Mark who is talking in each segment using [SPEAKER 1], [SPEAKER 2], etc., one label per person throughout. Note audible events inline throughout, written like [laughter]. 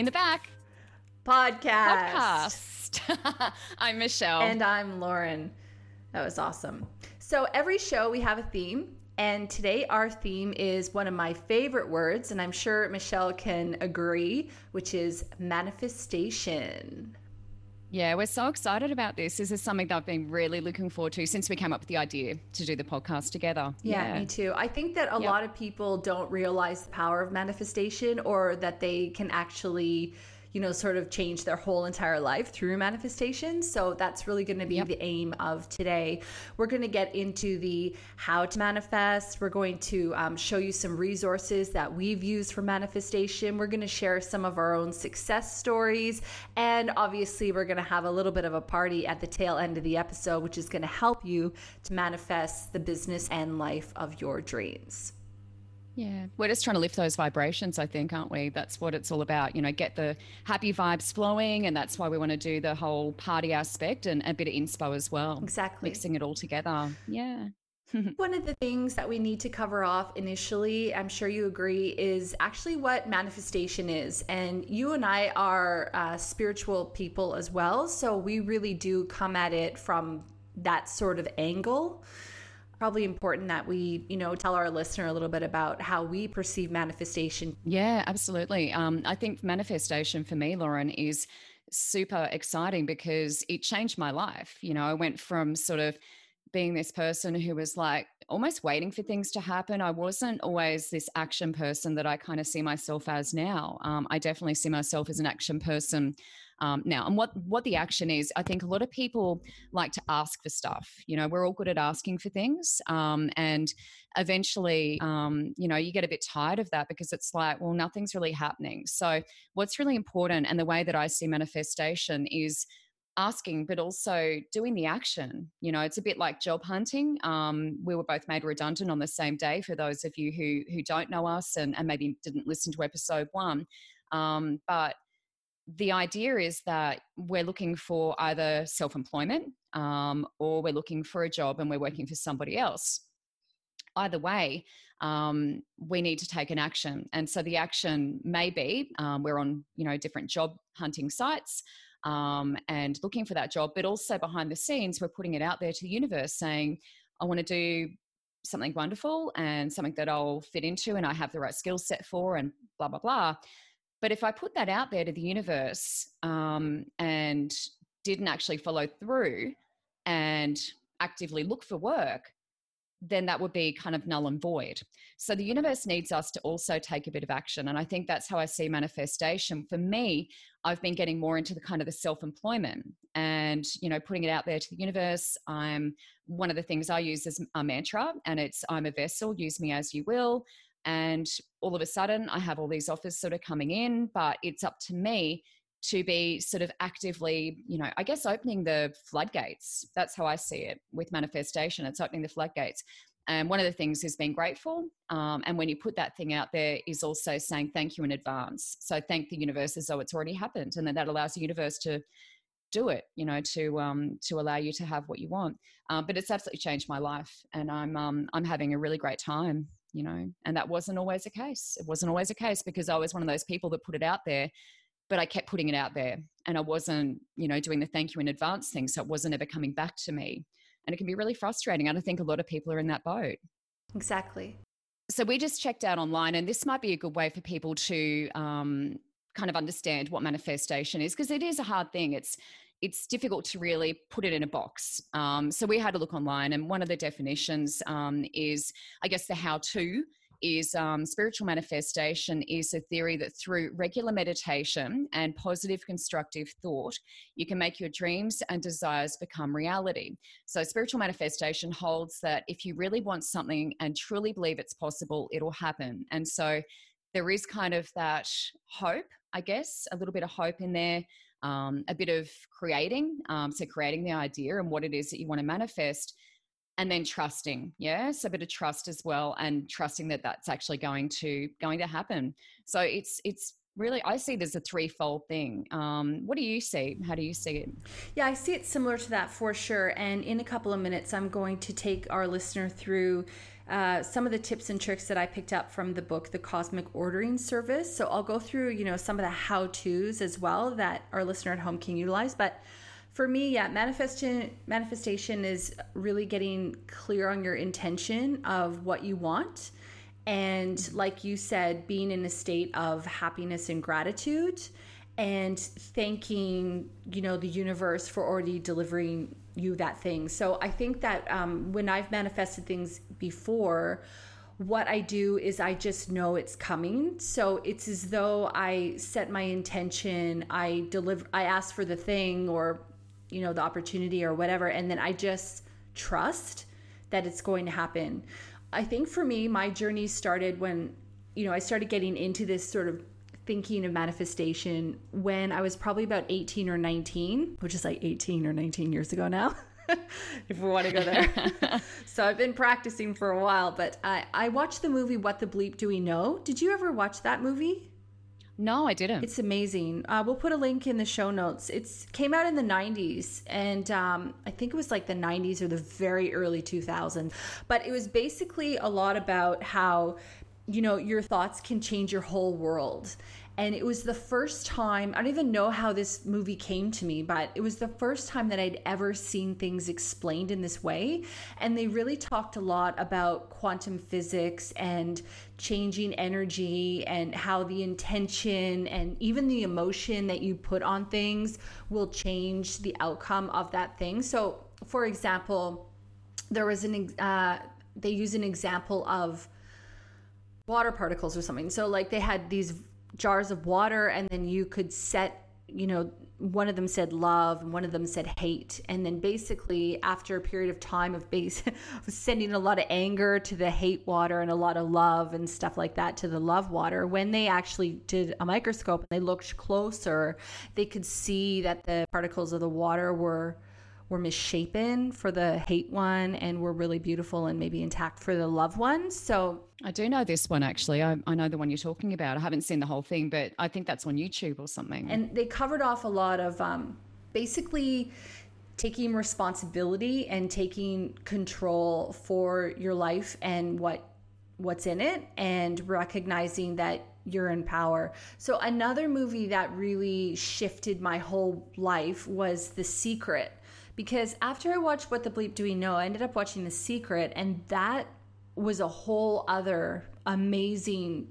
[SPEAKER 1] In the Back
[SPEAKER 2] podcast.
[SPEAKER 1] podcast. [laughs] I'm Michelle.
[SPEAKER 2] And I'm Lauren. That was awesome. So every show we have a theme. And today our theme is one of my favorite words, and I'm sure Michelle can agree, which is manifestation.
[SPEAKER 1] Yeah, we're so excited about this. This is something that I've been really looking forward to since we came up with the idea to do the podcast together.
[SPEAKER 2] Yeah, yeah. me too. I think that a yep. lot of people don't realize the power of manifestation or that they can actually you know, sort of change their whole entire life through manifestation. So that's really going to be yep. the aim of today. We're going to get into the how to manifest. We're going to um, show you some resources that we've used for manifestation. We're going to share some of our own success stories. And obviously, we're going to have a little bit of a party at the tail end of the episode, which is going to help you to manifest the business and life of your dreams.
[SPEAKER 1] Yeah, we're just trying to lift those vibrations, I think, aren't we? That's what it's all about. You know, get the happy vibes flowing. And that's why we want to do the whole party aspect and a bit of inspo as well.
[SPEAKER 2] Exactly.
[SPEAKER 1] Mixing it all together. Yeah. [laughs]
[SPEAKER 2] One of the things that we need to cover off initially, I'm sure you agree, is actually what manifestation is. And you and I are uh, spiritual people as well. So we really do come at it from that sort of angle probably important that we, you know, tell our listener a little bit about how we perceive manifestation.
[SPEAKER 1] Yeah, absolutely. Um, I think manifestation for me, Lauren, is super exciting because it changed my life. You know, I went from sort of being this person who was like almost waiting for things to happen. I wasn't always this action person that I kind of see myself as now. Um, I definitely see myself as an action person um, now. And what what the action is, I think a lot of people like to ask for stuff. You know, we're all good at asking for things, um, and eventually, um, you know, you get a bit tired of that because it's like, well, nothing's really happening. So, what's really important, and the way that I see manifestation is asking but also doing the action you know it's a bit like job hunting um, we were both made redundant on the same day for those of you who who don't know us and, and maybe didn't listen to episode one um, but the idea is that we're looking for either self employment um, or we're looking for a job and we're working for somebody else. Either way, um, we need to take an action. And so the action may be um, we're on you know different job hunting sites um, and looking for that job, but also behind the scenes, we're putting it out there to the universe saying, I want to do something wonderful and something that I'll fit into and I have the right skill set for and blah, blah, blah. But if I put that out there to the universe um, and didn't actually follow through and actively look for work, then that would be kind of null and void. So the universe needs us to also take a bit of action. And I think that's how I see manifestation. For me, I've been getting more into the kind of the self-employment and, you know, putting it out there to the universe. I'm one of the things I use as a mantra and it's I'm a vessel, use me as you will. And all of a sudden, I have all these offers sort of coming in, but it's up to me to be sort of actively, you know, I guess opening the floodgates. That's how I see it with manifestation. It's opening the floodgates. And one of the things is being grateful. Um, and when you put that thing out there, is also saying thank you in advance. So thank the universe as though it's already happened. And then that allows the universe to do it, you know, to um, to allow you to have what you want. Um, but it's absolutely changed my life, and I'm um, I'm having a really great time you know, and that wasn't always the case. It wasn't always the case because I was one of those people that put it out there, but I kept putting it out there and I wasn't, you know, doing the thank you in advance thing. So it wasn't ever coming back to me. And it can be really frustrating. And I think a lot of people are in that boat.
[SPEAKER 2] Exactly.
[SPEAKER 1] So we just checked out online, and this might be a good way for people to um, kind of understand what manifestation is because it is a hard thing. It's it's difficult to really put it in a box. Um, so we had a look online, and one of the definitions um, is, I guess, the how to is um, spiritual manifestation is a theory that through regular meditation and positive constructive thought, you can make your dreams and desires become reality. So, spiritual manifestation holds that if you really want something and truly believe it's possible, it'll happen. And so, there is kind of that hope, I guess, a little bit of hope in there um, a bit of creating. Um, so, creating the idea and what it is that you want to manifest, and then trusting. Yeah, so a bit of trust as well, and trusting that that's actually going to going to happen. So it's it's really i see there's a threefold thing um, what do you see how do you see it
[SPEAKER 2] yeah i see it similar to that for sure and in a couple of minutes i'm going to take our listener through uh, some of the tips and tricks that I picked up from the book, The Cosmic Ordering Service. So I'll go through, you know, some of the how tos as well that our listener at home can utilize. But for me, yeah, manifestation manifestation is really getting clear on your intention of what you want. And like you said, being in a state of happiness and gratitude and thanking, you know, the universe for already delivering you that thing. So I think that um, when I've manifested things before, what I do is I just know it's coming. So it's as though I set my intention, I deliver, I ask for the thing or you know the opportunity or whatever and then i just trust that it's going to happen i think for me my journey started when you know i started getting into this sort of thinking of manifestation when i was probably about 18 or 19 which is like 18 or 19 years ago now [laughs] [laughs] if we want to go there [laughs] so i've been practicing for a while but I, I watched the movie what the bleep do we know did you ever watch that movie
[SPEAKER 1] no, I didn't.
[SPEAKER 2] It's amazing. Uh, we'll put a link in the show notes. It's came out in the 90s, and um, I think it was like the 90s or the very early 2000s. But it was basically a lot about how you know your thoughts can change your whole world and it was the first time, I don't even know how this movie came to me, but it was the first time that I'd ever seen things explained in this way. And they really talked a lot about quantum physics and changing energy and how the intention and even the emotion that you put on things will change the outcome of that thing. So, for example, there was an, uh, they use an example of water particles or something. So, like, they had these jars of water and then you could set you know one of them said love and one of them said hate. And then basically after a period of time of base [laughs] sending a lot of anger to the hate water and a lot of love and stuff like that to the love water when they actually did a microscope and they looked closer they could see that the particles of the water were were misshapen for the hate one and were really beautiful and maybe intact for the loved one. So
[SPEAKER 1] I do know this one actually. I, I, know the one you're talking about. I haven't seen the whole thing, but I think that's on YouTube or something.
[SPEAKER 2] And they covered off a lot of um, basically taking responsibility and taking control for your life and what what's in it and recognizing that you're in power. So another movie that really shifted my whole life was The Secret because after I watched What the Bleep Do We Know, I ended up watching The Secret, and that was a whole other amazing,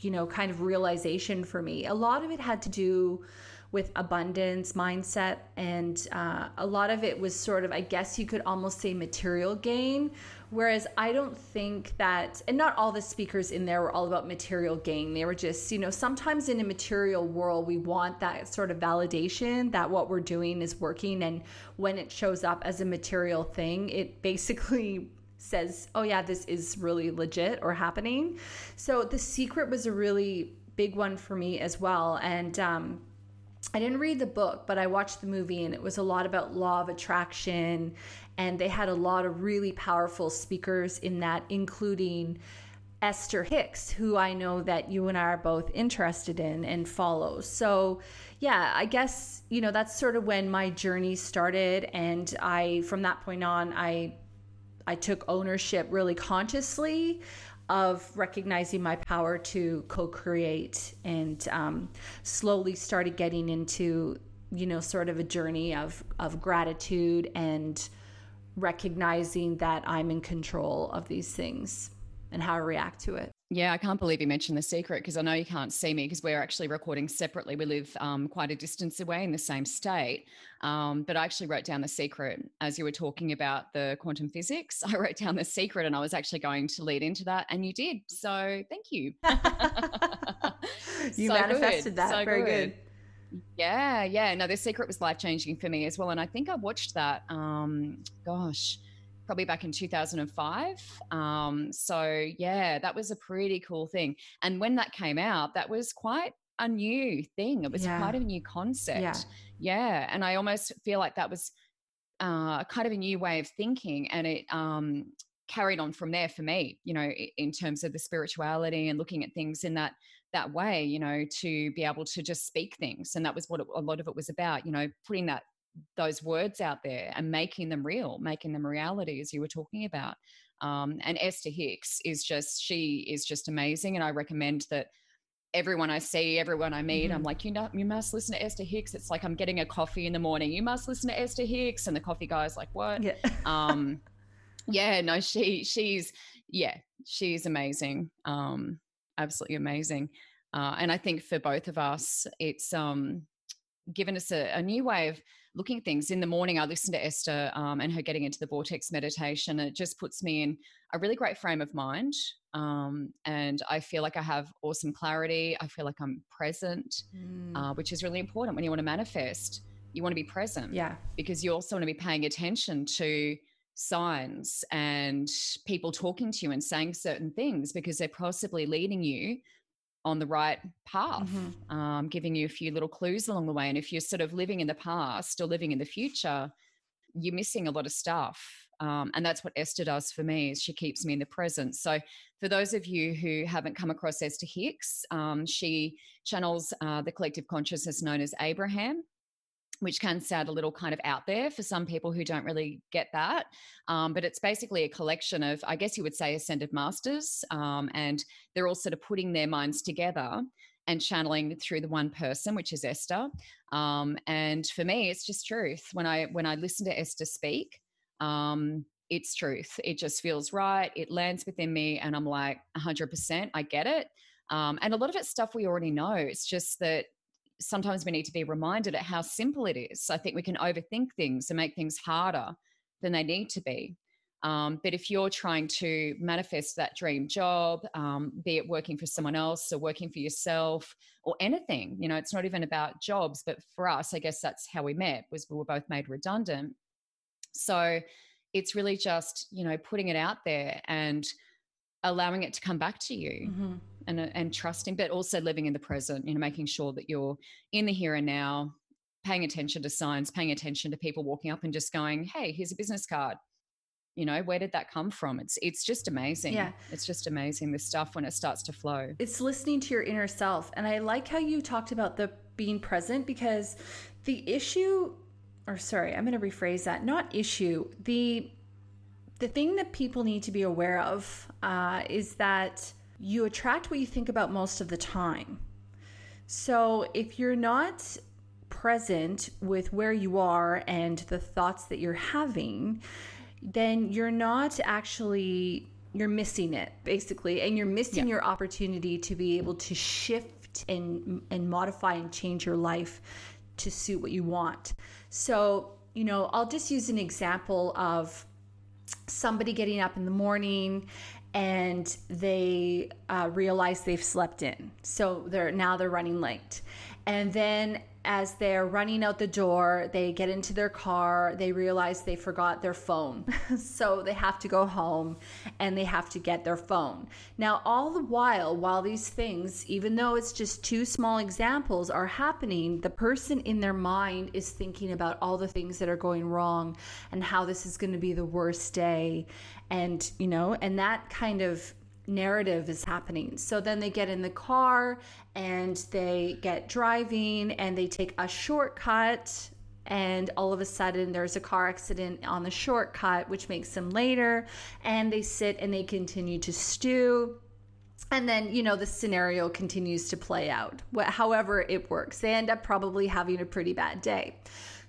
[SPEAKER 2] you know, kind of realization for me. A lot of it had to do with abundance mindset and uh, a lot of it was sort of i guess you could almost say material gain whereas i don't think that and not all the speakers in there were all about material gain. They were just you know sometimes in a material world we want that sort of validation that what we're doing is working. And when it shows up as a material thing it [laughs] basically says oh yeah this is really legit or happening. So the secret was a really big one for me as well. And um, I didn't read the book, but I watched the movie and it was a lot about law of attraction. And they had a lot of really powerful speakers in that, including Esther Hicks, who I know that you and I are both interested in and follow. So, yeah, I guess, you know, that's sort of when my journey started. And I, from that point on, I, I took ownership really consciously of recognizing my power to co-create and um, slowly started getting into you know sort of a journey of of gratitude and recognizing that I'm in control of these things and how I react to it.
[SPEAKER 1] Yeah, I can't believe you mentioned the secret because I know you can't see me because we're actually recording separately. We live um, quite a distance away in the same state. Um, but I actually wrote down the secret as you were talking about the quantum physics. [laughs] I wrote down the secret and I was actually going to lead into that, and you did. So thank you. [laughs] [laughs]
[SPEAKER 2] you so manifested good. that. So Very good.
[SPEAKER 1] good. Yeah, yeah. No, the secret was life changing for me as well. And I think I watched that, um, gosh, probably back in 2005. Um, so yeah, that was a pretty cool thing. And when that came out, that was quite a new thing. It was yeah. quite a new concept. Yeah. yeah. And I almost feel like that was uh, kind of a new way of thinking. And it um, carried on from there for me, you know, in terms of the spirituality and looking at things in that that way, you know, to be able to just speak things. And that was what it, a lot of it was about, you know, putting that those words out there and making them real, making them reality, as you were talking about. Um, and Esther Hicks is just, she is just amazing. And I recommend that everyone I see, everyone I meet, mm-hmm. I'm like, you know, you must listen to Esther Hicks. It's like I'm getting a coffee in the morning. You must listen to Esther Hicks. And the coffee guy's like, what?
[SPEAKER 2] Yeah.
[SPEAKER 1] um, [laughs] yeah, no, she, she's, yeah, she's amazing. Um, absolutely amazing. Uh, and I think for both of us, it's um, given us a, a new way of looking at things. In the morning, I listen to Esther um, and her getting into the vortex meditation. And it just puts me in a really great frame of mind. Um, and I feel like I have awesome clarity. I feel like I'm present, mm. uh, which is really important when you want to manifest. You want to be present.
[SPEAKER 2] Yeah.
[SPEAKER 1] Because you also want to be paying attention to signs and people talking to you and saying certain things because they're possibly leading you on the right path, mm-hmm. um, giving you a few little clues along the way. And if you're sort of living in the past or living in the future, you're missing a lot of stuff. Um, and that's what Esther does for me is she keeps me in the present. So for those of you who haven't come across Esther Hicks, um, she channels uh, the collective consciousness known as Abraham which can sound a little kind of out there for some people who don't really get that. Um, but it's basically a collection of, I guess you would say, ascended masters. Um, and they're all sort of putting their minds together and channeling through the one person, which is Esther. Um, and for me, it's just truth. When I when I listen to Esther speak, um, it's truth. It just feels right. It lands within me, and I'm like, 100%, I get it. Um, and a lot of it's stuff we already know. It's just that sometimes we need to be reminded at how simple it is. I think we can overthink things and make things harder than they need to be. Um, but if you're trying to manifest that dream job, um, be it working for someone else or working for yourself or anything, you know, it's not even about jobs. But for us, I guess that's how we met was we were both made redundant. So it's really just you know putting it out there and allowing it to come back to you. Mm-hmm and uh, and trusting, but also living in the present. You know, making sure that you're in the here and now, paying attention to signs, paying attention to people walking up and just going, "Hey, here's a business card." You know, where did that come from? It's it's just amazing.
[SPEAKER 2] Yeah,
[SPEAKER 1] it's just amazing the stuff when it starts to flow.
[SPEAKER 2] It's listening to your inner self, and I like how you talked about the being present because the issue, or sorry, I'm going to rephrase that. Not issue. The the thing that people need to be aware of uh, is that you attract what you think about most of the time. So if you're not present with where you are and the thoughts that you're having, then you're not actually you're missing it basically and you're missing yeah. your opportunity to be able to shift and and modify and change your life to suit what you want. So, you know, I'll just use an example of somebody getting up in the morning and they uh, realize they've slept in. So they're now they're running late. And then as they're running out the door, they get into their car, they realize they forgot their phone. [laughs] so they have to go home and they have to get their phone. Now, all the while, while these things, even though it's just two small examples, are happening, the person in their mind is thinking about all the things that are going wrong and how this is going to be the worst day. And, you know, and that kind of narrative is happening. So then they get in the car and they get driving and they take a shortcut and all of a sudden there's a car accident on the shortcut which makes them later and they sit and they continue to stew and then you know the scenario continues to play out however it works they end up probably having a pretty bad day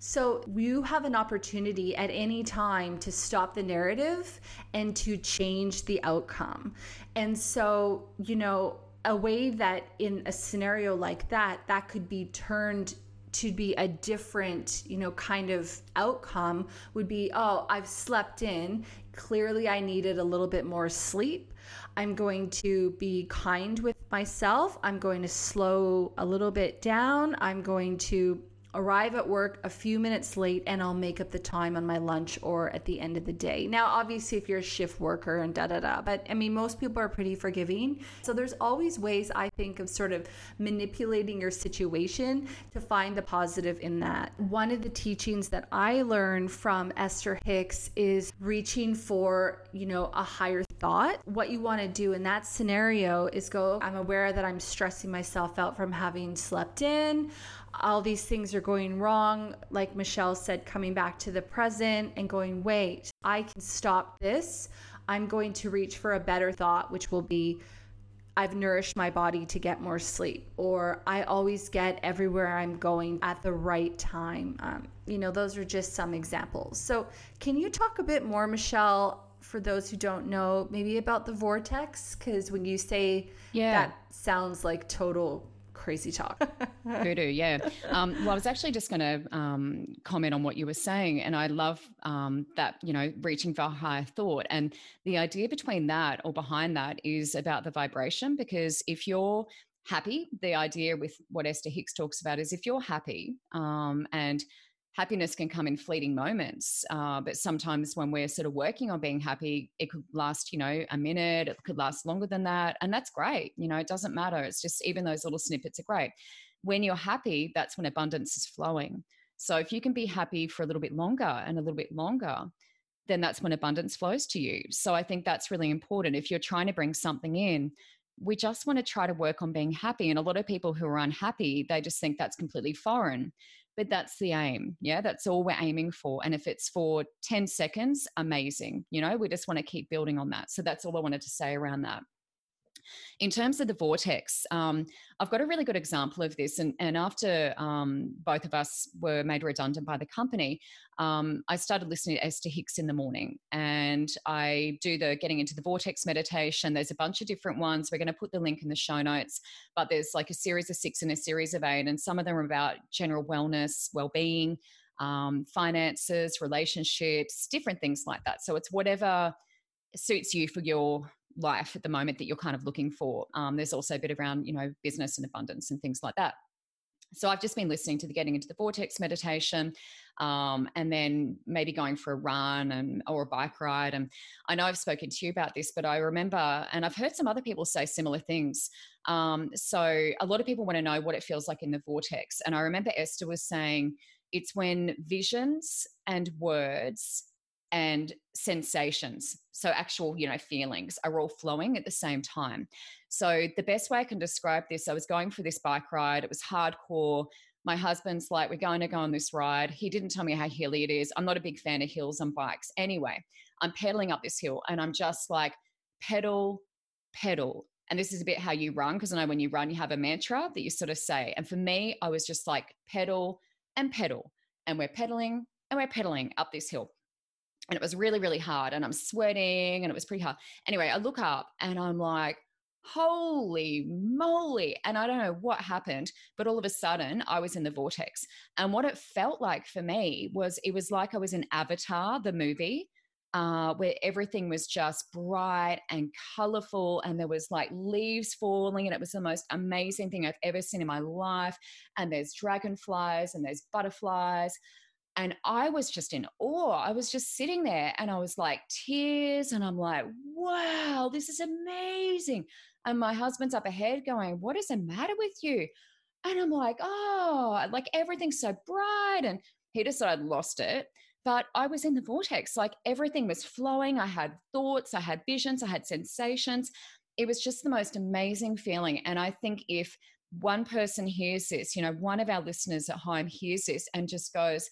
[SPEAKER 2] so you have an opportunity at any time to stop the narrative and to change the outcome. And so, you know, a way that in a scenario like that, that could be turned to be a different, you know, kind of outcome would be, oh, I've slept in. Clearly, I needed a little bit more sleep. I'm going to be kind with myself. I'm going to slow a little bit down. I'm going to arrive at work a few minutes late and I'll make up the time on my lunch or at the end of the day. Now, obviously, if you're a shift worker and da da da, but I mean, most people are pretty forgiving. So there's always ways I think of sort of manipulating your situation to find the positive in that. One of the teachings that I learned from Esther Hicks is reaching for, you know, a higher thought. What you want to do in that scenario is go, I'm aware that I'm stressing myself out from having slept in all these things are going wrong, like Michelle said, coming back to the present and going, wait, I can stop this. I'm going to reach for a better thought, which will be, I've nourished my body to get more sleep, or I always get everywhere I'm going at the right time. Um, you know, those are just some examples. So, can you talk a bit more, Michelle, for those who don't know, maybe about the vortex? Because when you say yeah. that sounds like total crazy talk.
[SPEAKER 1] Voodoo, yeah. Um, well, I was actually just going to um, comment on what you were saying, and I love um, that you know reaching for higher thought, and the idea between that or behind that is about the vibration. Because if you're happy, the idea with what Esther Hicks talks about is if you're happy um, and happiness can come in fleeting moments. Uh, but sometimes when we're sort of working on being happy, it could last, you know, a minute, it could last longer than that. And that's great. You know, it doesn't matter. It's just even those little snippets are great. When you're happy, that's when abundance is flowing. So if you can be happy for a little bit longer and a little bit longer, then that's when abundance flows to you. So I think that's really important. If you're trying to bring something in, we just want to try to work on being happy. And a lot of people who are unhappy, they just think that's completely foreign but that's the aim. Yeah, that's all we're aiming for. And if it's for 10 seconds, amazing. You know, we just want to keep building on that. So that's all I wanted to say around that. In terms of the vortex, um, I've got a really good example of this. And, and after um, both of us were made redundant by the company, um, I started listening to Esther Hicks in the morning. And I do the getting into the vortex meditation. There's a bunch of different ones. We're going to put the link in the show notes. But there's like a series of six and a series of eight. And some of them are about general wellness, well being. Um, finances, relationships, different things like that. So it's whatever suits you for your life at the moment that you're kind of looking for. Um, there's also a bit around, you know, business and abundance and things like that. So I've just been listening to the getting into the vortex meditation, um, and then maybe going for a run and or a bike ride. And I know I've spoken to you about this, but I remember, and I've heard some other people say similar things. Um, so a lot of people want to know what it feels like in the vortex, and I remember Esther was saying it's when visions and words and sensations. So actual you know feelings are all flowing at the same time. So the best way i can describe this i was going for this bike ride. It was hardcore. My husband's like we're going to go on this ride. He didn't tell me how hilly it is. I'm not a big fan of hills and bikes. Anyway i'm pedaling up this hill and i'm just like pedal pedal. And this is a bit how you run because i know when you run you have a mantra that you sort of say. And for me i was just like pedal and pedal. And we're pedaling and we're pedaling up this hill and it was really, really hard. And I'm sweating and it was pretty hard. Anyway, I look up and I'm like, holy moly. And I don't know what happened, but all of a sudden I was in the vortex. And what it felt like for me was it was like I was in Avatar, the movie. Uh, where everything was just bright and colorful, and there was like leaves falling, and it was the most amazing thing I've ever seen in my life. And there's dragonflies and there's butterflies, and I was just in awe. I was just sitting there and I was like, tears. And I'm like, wow, this is amazing. And my husband's up ahead going, what is the matter with you? And I'm like, oh, like everything's so bright. And he decided I'd lost it. But I was in the vortex, like everything was flowing. I had thoughts, I had visions, I had sensations. It was just the most amazing feeling. And I think if one person hears this, you know, one of our listeners at home hears this and just goes,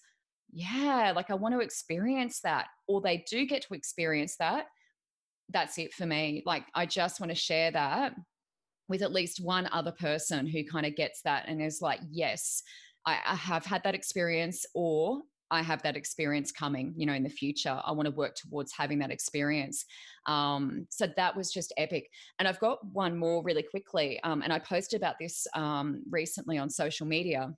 [SPEAKER 1] yeah, like I want to experience that, or they do get to experience that, that's it for me. Like I just want to share that with at least one other person who kind of gets that and is like, yes, I, I have had that experience, or I have that experience coming, you know, in the future. I want to work towards having that experience. Um, so that was just epic. And I've got one more really quickly. Um, and I posted about this um, recently on social media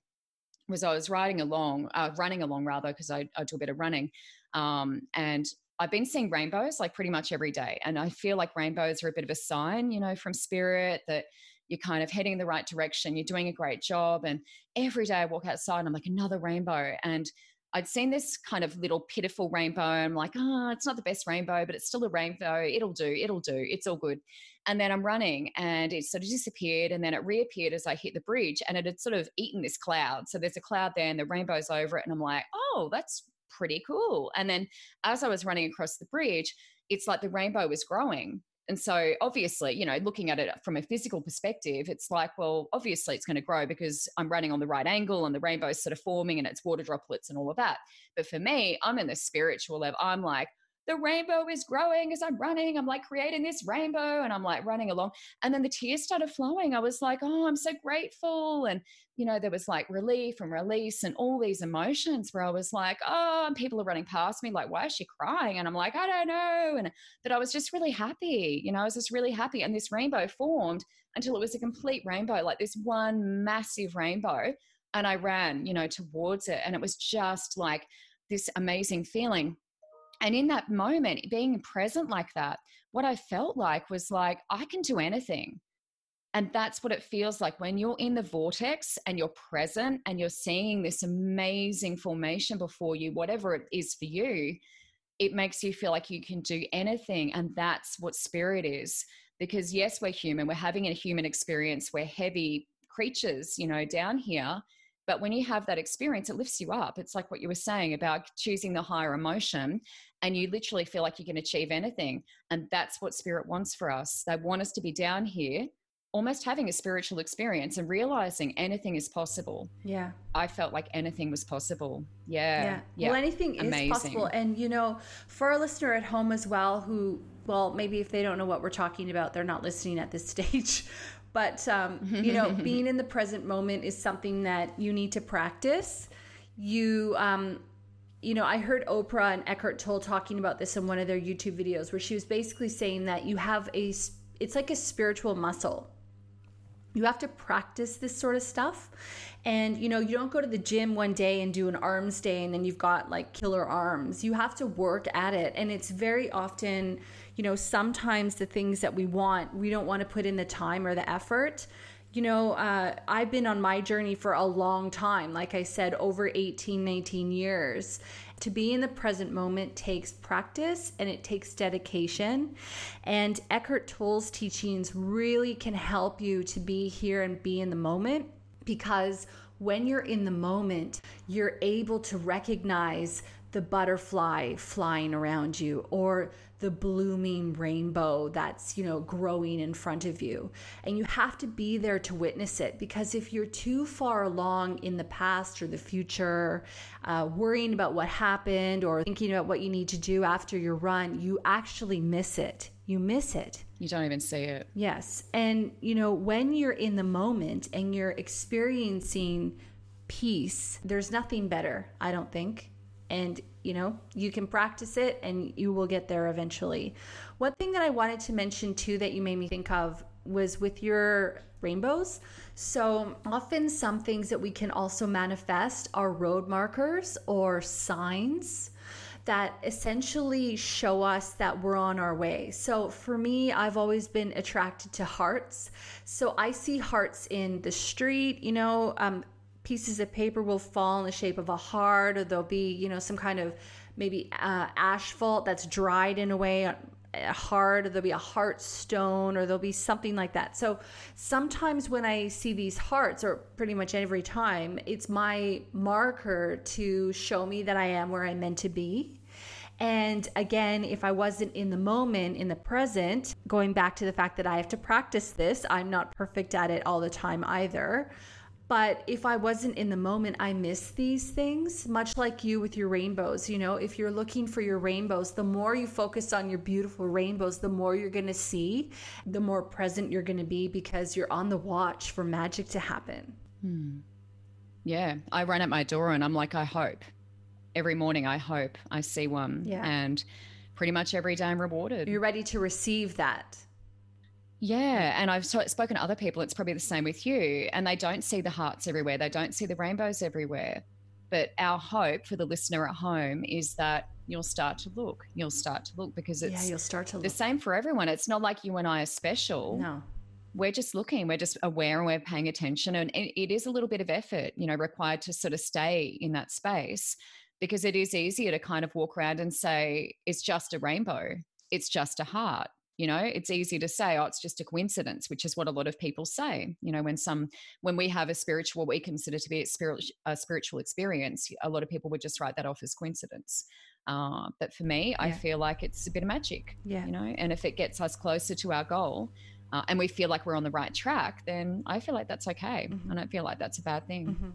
[SPEAKER 1] was I was riding along, uh, running along rather, because I, I, do a bit of running. Um, and I've been seeing rainbows like pretty much every day. And I feel like rainbows are a bit of a sign, you know, from spirit that you're kind of heading in the right direction. You're doing a great job. And every day I walk outside and I'm like, another rainbow. And I'd seen this kind of little pitiful rainbow. I'm like, oh, it's not the best rainbow, but it's still a rainbow. It'll do. It'll do. It's all good. And then I'm running and it sort of disappeared. And then it reappeared as I hit the bridge and it had sort of eaten this cloud. So there's a cloud there and the rainbow's over it. And I'm like, oh, that's pretty cool. And then as I was running across the bridge, it's like the rainbow was growing. And so, obviously, you know, looking at it from a physical perspective, it's like, well, obviously it's going to grow because I'm running on the right angle and the rainbow's sort of forming and it's water droplets and all of that. But for me, I'm in the spiritual level. I'm like, the rainbow is growing as I'm running. I'm like creating this rainbow and I'm like running along. And then the tears started flowing. I was like, oh, I'm so grateful. And, you know, there was like relief and release and all these emotions where I was like, oh, and people are running past me, like, why is she crying? And I'm like, I don't know. And but I was just really happy. You know, I was just really happy. And this rainbow formed until it was a complete rainbow, like this one massive rainbow. And I ran, you know, towards it. And it was just like this amazing feeling. And in that moment, being present like that, what I felt like was like, I can do anything. And that's what it feels like when you're in the vortex and you're present and you're seeing this amazing formation before you, whatever it is for you, it makes you feel like you can do anything. And that's what spirit is. Because yes, we're human, we're having a human experience, we're heavy creatures, you know, down here. But when you have that experience, it lifts you up. It's like what you were saying about choosing the higher emotion, and you literally feel like you can achieve anything. And that's what spirit wants for us. They want us to be down here, almost having a spiritual experience and realizing anything is possible.
[SPEAKER 2] Yeah.
[SPEAKER 1] I felt like anything was possible. Yeah.
[SPEAKER 2] Yeah. yeah. Well, anything Amazing. is possible. And, you know, for a listener at home as well, who, well, maybe if they don't know what we're talking about, they're not listening at this [laughs] stage. But, um, you know, [laughs] being in the present moment is something that you need to practice. You, um, you know, I heard Oprah and Eckhart Tolle talking about this in one of their YouTube videos where she was basically saying that you have a, it's like a spiritual muscle. You have to practice this sort of stuff. And, you know, you don't go to the gym one day and do an arms day and then you've got like killer arms. You have to work at it. And it's very often, you know, sometimes the things that we want, we don't want to put in the time or the effort. You know, uh, I've been on my journey for a long time, like I said, over 18, 19 years. To be in the present moment takes practice and it takes dedication. And Eckhart Tolle's teachings really can help you to be here and be in the moment because when you're in the moment, you're able to recognize the butterfly flying around you or the blooming rainbow that's, you know, growing in front of you. And you have to be there to witness it because if you're too far along in the past or the future, uh, worrying about what happened or thinking about what you need to do after your run, you actually miss it. You miss it.
[SPEAKER 1] You don't even see it.
[SPEAKER 2] Yes. And, you know, when you're in the moment and you're experiencing peace, there's nothing better, I don't think, and you know you can practice it and you will get there eventually one thing that i wanted to mention too that you made me think of was with your rainbows so often some things that we can also manifest are road markers or signs that essentially show us that we're on our way. So for me, I've always been attracted to hearts. So I see hearts in the street, you know, um, pieces of paper will fall in the shape of a heart, or there'll be, you know, some kind of maybe uh, asphalt that's dried in a way, a heart, or there'll be a heart stone, or there'll be something like that. So sometimes when I see these hearts, or pretty much every time, it's my marker to show me that I am where I'm meant to be. And again, if I wasn't in the moment, in the present, going back to the fact that I have to practice this, I'm not perfect at it all the time either. But if I wasn't in the moment, I miss these things, much like you with your rainbows. You know, if you're looking for your rainbows, the more you focus on your beautiful rainbows, the more you're going to see, the more present you're going to be because you're on the watch for magic to happen.
[SPEAKER 1] Hmm. Yeah. I run at my door and I'm like, I hope. Every morning, I hope I see one. Yeah. And pretty much every day I'm rewarded.
[SPEAKER 2] You're ready to receive that.
[SPEAKER 1] Yeah. Mm. And I've spoken to other people, it's probably the same with you, and they don't see the hearts everywhere, they don't see the rainbows everywhere. But our hope for the listener at home is that you'll start to look. You'll start to look because it's
[SPEAKER 2] yeah, you'll start to
[SPEAKER 1] look. the same for everyone. It's not like you and I are special.
[SPEAKER 2] No.
[SPEAKER 1] We're just looking, we're just aware and we're paying attention. And it is a little bit of effort, you know, required to sort of stay in that space because it is easier to kind of walk around and say, it's just a rainbow, it's just a heart you know it's easy to say oh it's just a coincidence which is what a lot of people say you know when some when we have a spiritual we consider to be a spiritual a spiritual experience a lot of people would just write that off as coincidence uh, but for me yeah. i feel like it's a bit of magic
[SPEAKER 2] yeah
[SPEAKER 1] you know and if it gets us closer to our goal uh, and we feel like we're on the right track then i feel like that's okay mm-hmm. i don't feel like that's a bad thing mm-hmm.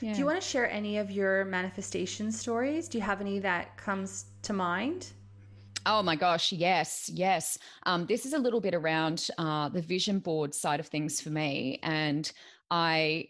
[SPEAKER 2] yeah. do you want to share any of your manifestation stories do you have any that comes to mind
[SPEAKER 1] Oh my gosh, yes, yes. Um, this is a little bit around uh, the vision board side of things for me. And I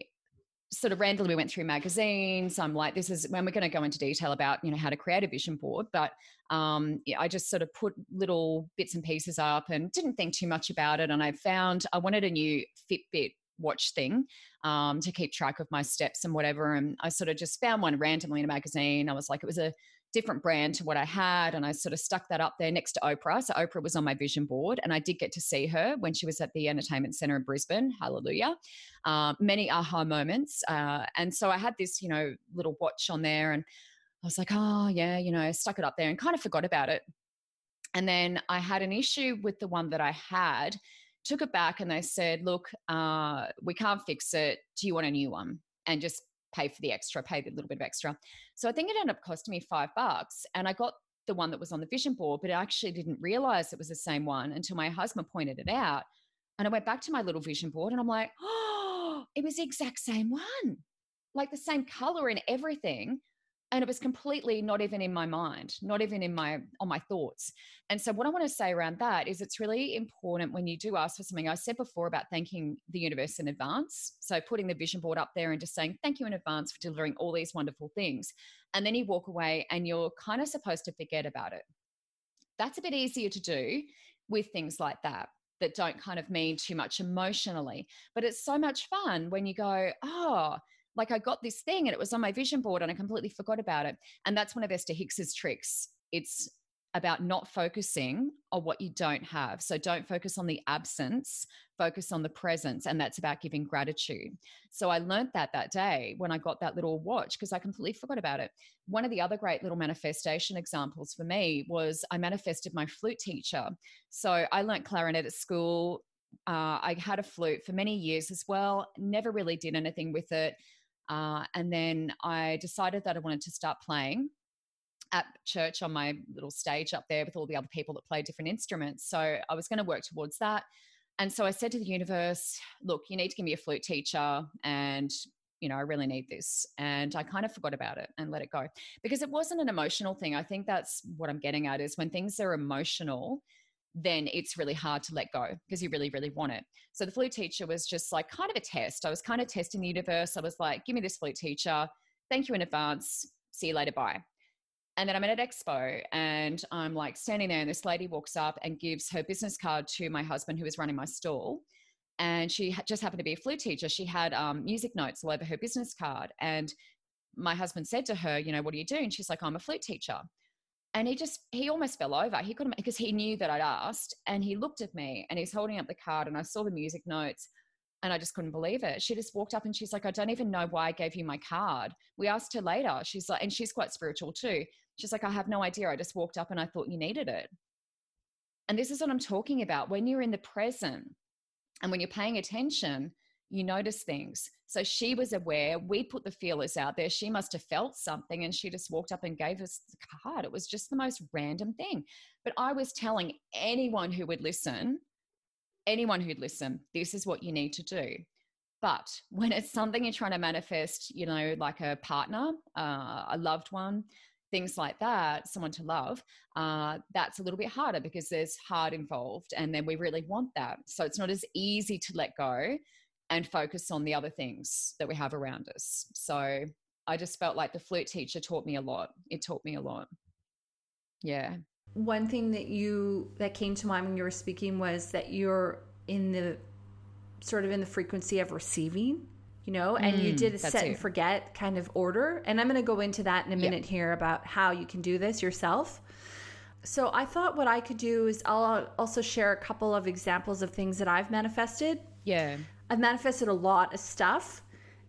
[SPEAKER 1] sort of randomly went through magazines. I'm like, this is when we're going to go into detail about, you know, how to create a vision board. But um, I just sort of put little bits and pieces up and didn't think too much about it. And I found I wanted a new Fitbit watch thing um, to keep track of my steps and whatever. And I sort of just found one randomly in a magazine. I was like, it was a different brand to what I had. And I sort of stuck that up there next to Oprah. So Oprah was on my vision board, and I did get to see her when she was at the Entertainment Center in Brisbane. Hallelujah. Uh, many aha moments. Uh, and so I had this, you know, little watch on there, and I was like, oh, yeah, you know, stuck it up there and kind of forgot about it. And then I had an issue with the one that I had, took it back, and they said, look, uh, we can't fix it. Do you want a new one? And just pay for the extra, pay a little bit of extra. So I think it ended up costing me five bucks. And I got the one that was on the vision board, but I actually didn't realize it was the same one until my husband pointed it out. And I went back to my little vision board and I'm like, oh, [gasps] it was the exact same one, like the same color and everything and it was completely not even in my mind not even in my on my thoughts. And so what i want to say around that is it's really important when you do ask for something i said before about thanking the universe in advance. So putting the vision board up there and just saying thank you in advance for delivering all these wonderful things. And then you walk away and you're kind of supposed to forget about it. That's a bit easier to do with things like that that don't kind of mean too much emotionally but it's so much fun when you go oh like I got this thing and it was on my vision board and I completely forgot about it. And that's one of Esther Hicks's tricks. It's about not focusing on what you don't have. So don't focus on the absence, focus on the presence. And that's about giving gratitude. So I learned that that day when I got that little watch because I completely forgot about it. One of the other great little manifestation examples for me was I manifested my flute teacher. So I learned clarinet at school. Uh, I had a flute for many years as well, never really did anything with it. Uh, and then I decided that I wanted to start playing at church on my little stage up there with all the other people that play different instruments. So I was going to work towards that. And so I said to the universe, look, you need to give me a flute teacher and you know, I really need this. And I kind of forgot about it and let it go because it wasn't an emotional thing. I think that's what I'm getting at is when things are emotional, then it's really hard to let go because you really, really want it. So the flute teacher was just like kind of a test. I was kind of testing the universe. I was like, give me this flute teacher. Thank you in advance. See you later. Bye. And then I'm at an expo and I'm like standing there, and this lady walks up and gives her business card to my husband who was running my stall. And she just happened to be a flute teacher. She had um, music notes all over her business card. And my husband said to her, You know, what do you do? And she's like, I'm a flute teacher and he just he almost fell over. He couldn't because he knew that i'd asked and he looked at me and he's holding up the card and i saw the music notes and i just couldn't believe it. She just walked up and she's like i don't even know why i gave you my card. We asked her later. She's like and she's quite spiritual too. She's like i have no idea. I just walked up and i thought you needed it. And this is what i'm talking about. When you're in the present and when you're paying attention you notice things. So she was aware. We put the feelers out there. She must have felt something and she just walked up and gave us the card. It was just the most random thing. But I was telling anyone who would listen, anyone who'd listen, this is what you need to do. But when it's something you're trying to manifest, you know, like a partner, uh, a loved one, things like that, someone to love, uh, that's a little bit harder because there's heart involved and then we really want that. So it's not as easy to let go and focus on the other things that we have around us. So I just felt like the flute teacher taught me a lot. It taught me a lot. Yeah.
[SPEAKER 2] One thing that you that came to mind when you were speaking was that you're in the sort of in the frequency of receiving, you know, and mm, you did a set it. and forget kind of order. And I'm going to go into that in a minute yep. here about how you can do this yourself. So I thought what I could do is I'll also share a couple of examples of things that I've manifested.
[SPEAKER 1] Yeah.
[SPEAKER 2] I've manifested a lot of stuff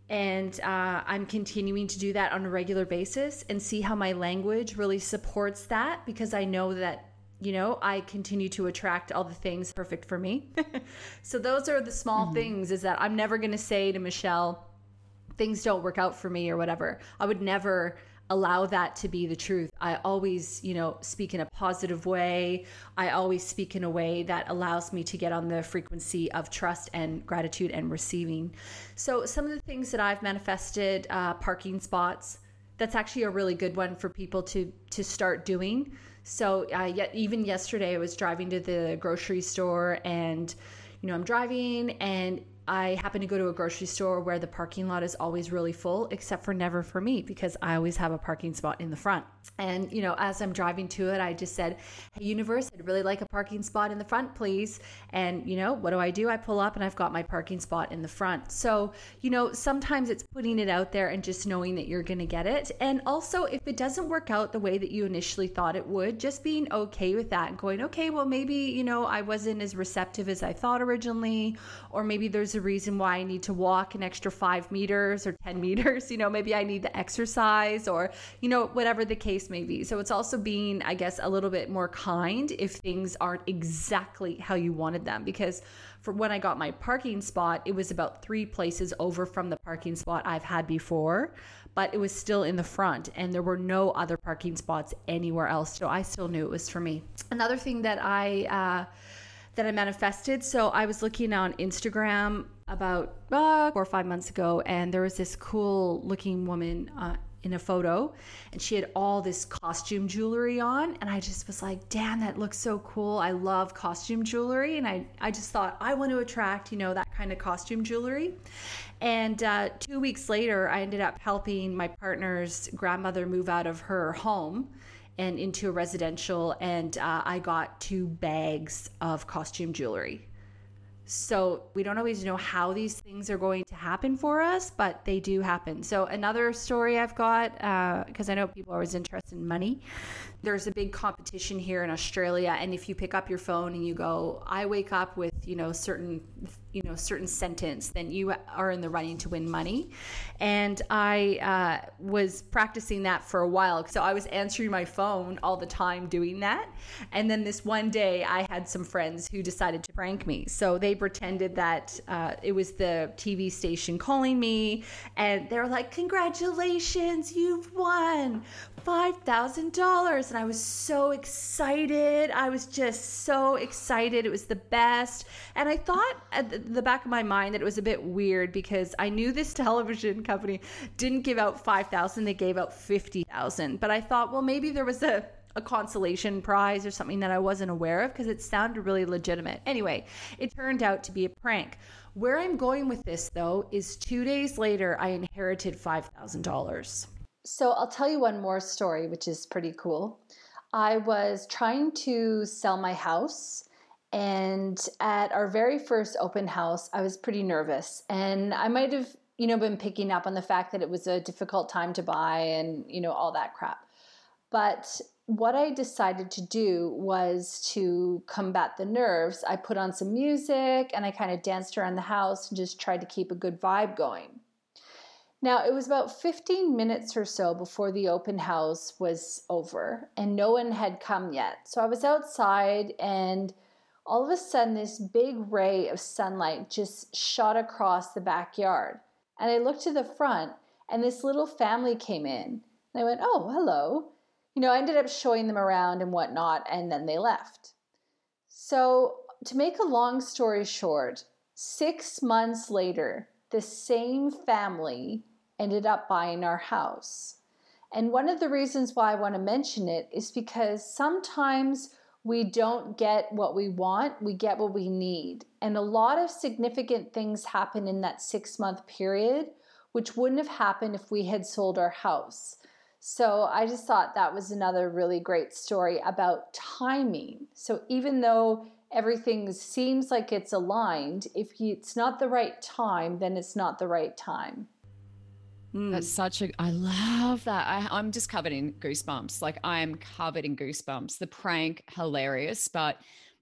[SPEAKER 2] and uh, I'm continuing to do that on a regular basis and see how my language really supports that because I know that you know I continue to attract all the things perfect for me. [laughs] so those are the small mm-hmm. things is that I'm never going to say to Michelle things don't work out for me or whatever. I would never allow that to be the truth. I always, you know, speak in a positive way. I always speak in a way that allows me to get on the frequency of trust and gratitude and receiving. So, some of the things that I've manifested uh, parking spots. That's actually a really good one for people to to start doing. So uh, yet even yesterday, I was driving to the grocery store, and you know I'm driving, and I happen to go to a grocery store where the parking lot is always really full, except for never for me because I always have a parking spot in the front. And, you know, as I'm driving to it, I just said, Hey, universe, I'd really like a parking spot in the front, please. And, you know, what do I do? I pull up and I've got my parking spot in the front. So, you know, sometimes it's putting it out there and just knowing that you're going to get it. And also, if it doesn't work out the way that you initially thought it would, just being okay with that and going, okay, well, maybe, you know, I wasn't as receptive as I thought originally, or maybe there's a reason why I need to walk an extra five meters or 10 [laughs] meters. You know, maybe I need the exercise or, you know, whatever the case may be. So it's also being, I guess, a little bit more kind if things aren't exactly how you wanted them. Because for when I got my parking spot, it was about three places over from the parking spot I've had before but it was still in the front and there were no other parking spots anywhere else. So I still knew it was for me. Another thing that I, uh, that I manifested. So I was looking on Instagram about uh, four or five months ago, and there was this cool looking woman uh, in a photo, and she had all this costume jewelry on, and I just was like, "Damn, that looks so cool! I love costume jewelry," and I I just thought I want to attract you know that kind of costume jewelry. And uh, two weeks later, I ended up helping my partner's grandmother move out of her home and into a residential, and uh, I got two bags of costume jewelry. So we don't always know how these things are going to happen for us, but they do happen. So another story I've got, because uh, I know people are always interested in money. There's a big competition here in Australia, and if you pick up your phone and you go, "I wake up with you know certain you know certain sentence then you are in the running to win money. And i uh, was practicing that for a while so i was answering my phone all the time doing that. And then this one day i had some friends who decided to prank me. So they pretended that uh, it was the tv station calling me and they were like congratulations you've won $5000 and i was so excited i was just so excited it was the best and i thought at the back of my mind that it was a bit weird because I knew this [laughs] television company didn't give out 5,000, they gave out 50,000. But I thought, well, maybe there was a a consolation prize or something that I wasn't aware of because it sounded really legitimate. Anyway, it turned out to be a prank. Where I'm going with this though is 2 days later I inherited $5,000. So I'll tell you one more story which is pretty cool. I was trying to sell my house and at our very first open house, I was pretty nervous. And I might have, you know, been picking up on the fact that it was a difficult time to buy and, you know, all that crap. But what I decided to do was to combat the nerves. I put on some music and I kind of danced around the house and just tried to keep a good vibe going. Now, it was about 15 minutes or so before the open house was over, and no one had come yet. So I was outside and all of a sudden this big ray of sunlight just shot across the backyard. And I looked to the front and this little family came in. And I went, oh, hello. You know, I ended up showing them around and whatnot, and then they left. So, to make a long story short, six months later, the same family ended up buying our house. And one of the reasons why I want to mention it is because sometimes we don't get what we want, we get what we need. And a lot of significant things happen in that six month period, which wouldn't have happened if we had sold our house. So I just thought that was another really great story about timing. So even though everything seems like it's aligned, if it's not the right time, then it's not the right time.
[SPEAKER 1] Mm. That's such a, I love that. I, I'm just covered in goosebumps. Like I am covered in goosebumps. The prank, hilarious, but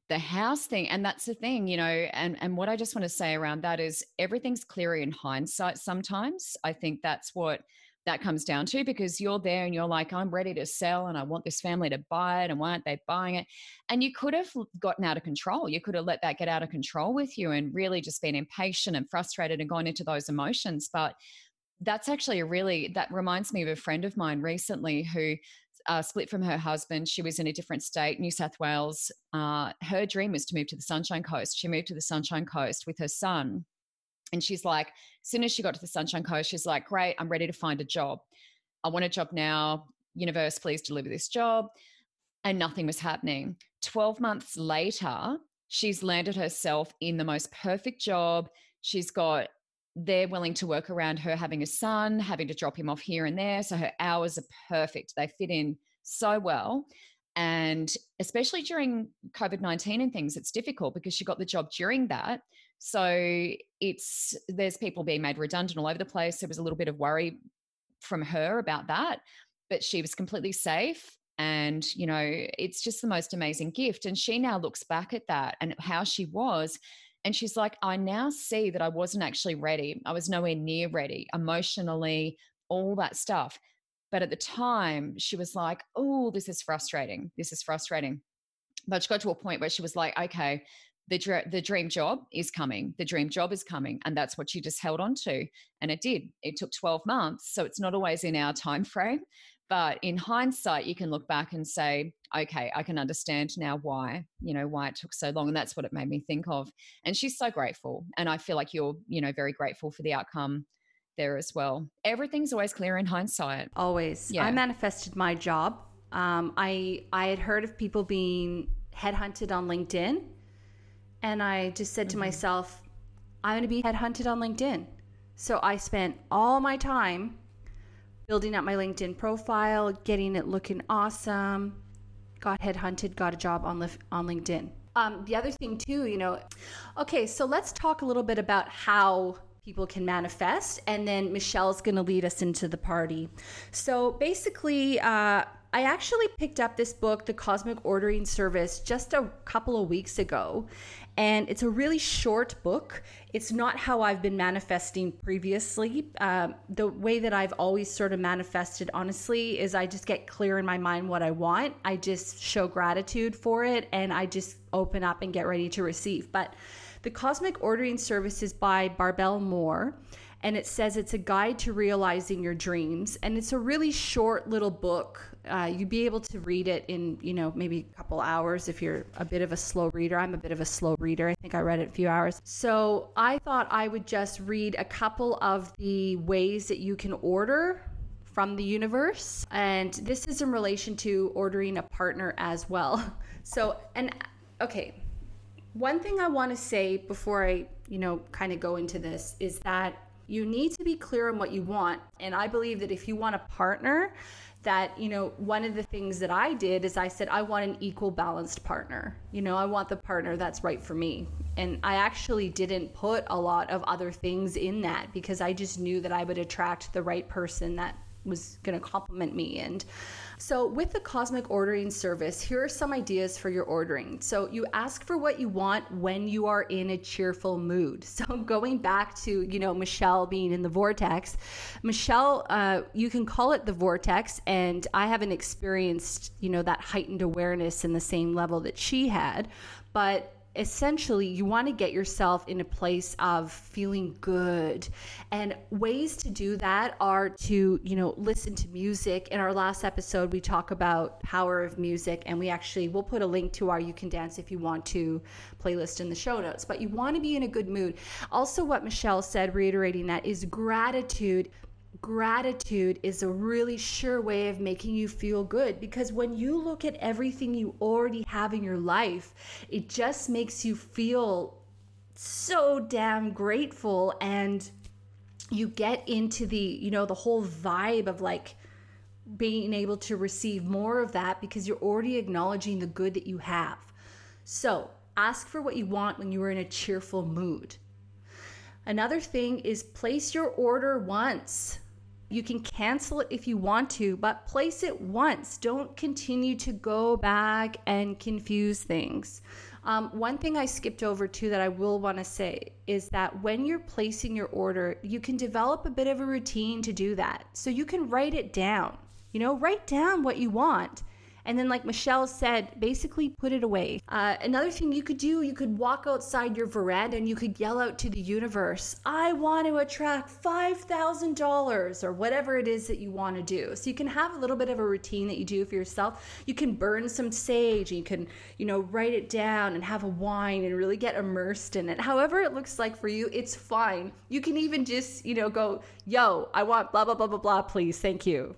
[SPEAKER 1] the house thing, and that's the thing, you know, and, and what I just want to say around that is everything's clearer in hindsight sometimes. I think that's what that comes down to because you're there and you're like, I'm ready to sell and I want this family to buy it. And why aren't they buying it? And you could have gotten out of control. You could have let that get out of control with you and really just been impatient and frustrated and gone into those emotions. But that's actually a really that reminds me of a friend of mine recently who uh, split from her husband. She was in a different state, New South Wales. Uh, her dream was to move to the Sunshine Coast. She moved to the Sunshine Coast with her son. And she's like, as soon as she got to the Sunshine Coast, she's like, great, I'm ready to find a job. I want a job now. Universe, please deliver this job. and nothing was happening. 12 months later, she's landed herself in the most perfect job. She's got, they're willing to work around her having a son, having to drop him off here and there. So her hours are perfect. They fit in so well. And especially during COVID 19 and things, it's difficult because she got the job during that. So it's, there's people being made redundant all over the place. There was a little bit of worry from her about that, but she was completely safe and you know it's just the most amazing gift and she now looks back at that and how she was and she's like i now see that i wasn't actually ready. I was nowhere near ready emotionally all that stuff. But at the time she was like oh this is frustrating. This is frustrating. But she got to a point where she was like okay the, dr- the dream job is coming. The dream job is coming. And that's what she just held on to. And it did. It took 12 months so it's not always in our time frame but in hindsight you can look back and say okay i can understand now why you know why it took so long and that's what it made me think of and she's so grateful and i feel like you're you know very grateful for the outcome there as well. Everything's always clear in hindsight.
[SPEAKER 2] Always. Yeah. i manifested my job. Um, i i had heard of people being headhunted on linkedin and i just said to mm-hmm. myself i'm going to be headhunted on linkedin. So i spent all my time building up my LinkedIn profile, getting it looking awesome. Got headhunted, got a job on on LinkedIn. Um, the other thing too, you know, okay, so let's talk a little bit about how people can manifest, and then Michelle's going to lead us into the party. So basically, uh, I actually picked up this book, The Cosmic Ordering Service, just a couple of weeks ago. And it's a really short book. It's not how I've been manifesting previously. Um, the way that I've always sort of manifested, honestly, is I just get clear in my mind what I want. I just show gratitude for it and I just open up and get ready to receive. But the Cosmic Ordering Service is by Barbel Mohr and it says it's a guide to realizing your dreams. And it's a really short little book. Uh, you'd be able to read it in, you know, maybe a couple hours if you're a bit of a slow reader. I'm a bit of a slow reader. I think I read it a few hours. So I thought I would just read a couple of the ways that you can order from the universe. And this is in relation to ordering a partner as well. [laughs] So, and okay, one thing I want to say before I, you know, kind of go into this is that you need to be clear on what you want. And I believe that if you want a partner, that you know one of the things that i did is i said i want an equal balanced partner. You know i want the partner that's right for me. And i actually didn't put a lot of other things in that because i just knew that i would attract the right person that was going to compliment me. And so, with the cosmic ordering service, here are some ideas for your ordering. So, you ask for what you want when you are in a cheerful mood. [laughs] So, going back to, you know, Michelle being in the vortex, Michelle, uh, you can call it the vortex, and I haven't experienced, you know, that heightened awareness in the same level that she had, but essentially you want to get yourself in a place of feeling good. And ways to do that are to you know listen to music. In our last episode we talk about power of music and we actually will put a link to our you can dance if you want to playlist in the show notes. But you want to be in a good mood. Also what michelle said reiterating that is gratitude gratitude is a really sure way of making you feel good because when you look at everything you already have in your life, it just makes you feel so damn grateful and you get into the, you know, the whole vibe of like being able to receive more of that because you're already acknowledging the good that you have. So, ask for what you want when you are in a cheerful mood. Another thing is place your order once. You can cancel it if you want to, but place it once. Don't continue to go back and confuse things. Um, one thing I skipped over too that I will want to say is that when you're placing your order, you can develop a bit of a routine to do that. So you can write it down. You know, write down what you want and then, like Michelle said, basically put it away. Uh, another thing you could do, you could walk outside your veranda and you could yell out to the universe, I want to attract $5,000 or whatever it is that you want to do. So you can have a little bit of a routine that you do for yourself. You can burn some sage and you can, you know, write it down and have a wine and really get immersed in it. However, it looks like for you, it's fine. You can even just, you know, go, yo, I want blah, blah, blah, blah, blah, please. Thank you.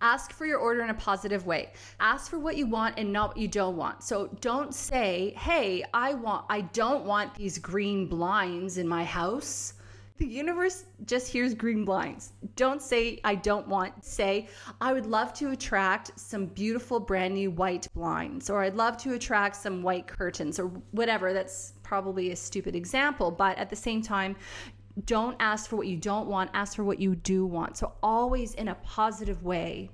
[SPEAKER 2] Ask for your order in a positive way. Ask for what you want and not what you don't want. So don't say, "Hey, I want I don't want these green blinds in my house." The universe just hears green blinds. Don't say, I don't want. Say, I would love to attract some beautiful brand new white blinds, or I'd love to attract some white curtains, or whatever. That's probably a stupid example. But at the same time, don't ask for what you don't want, ask for what you do want. So, always in a positive way.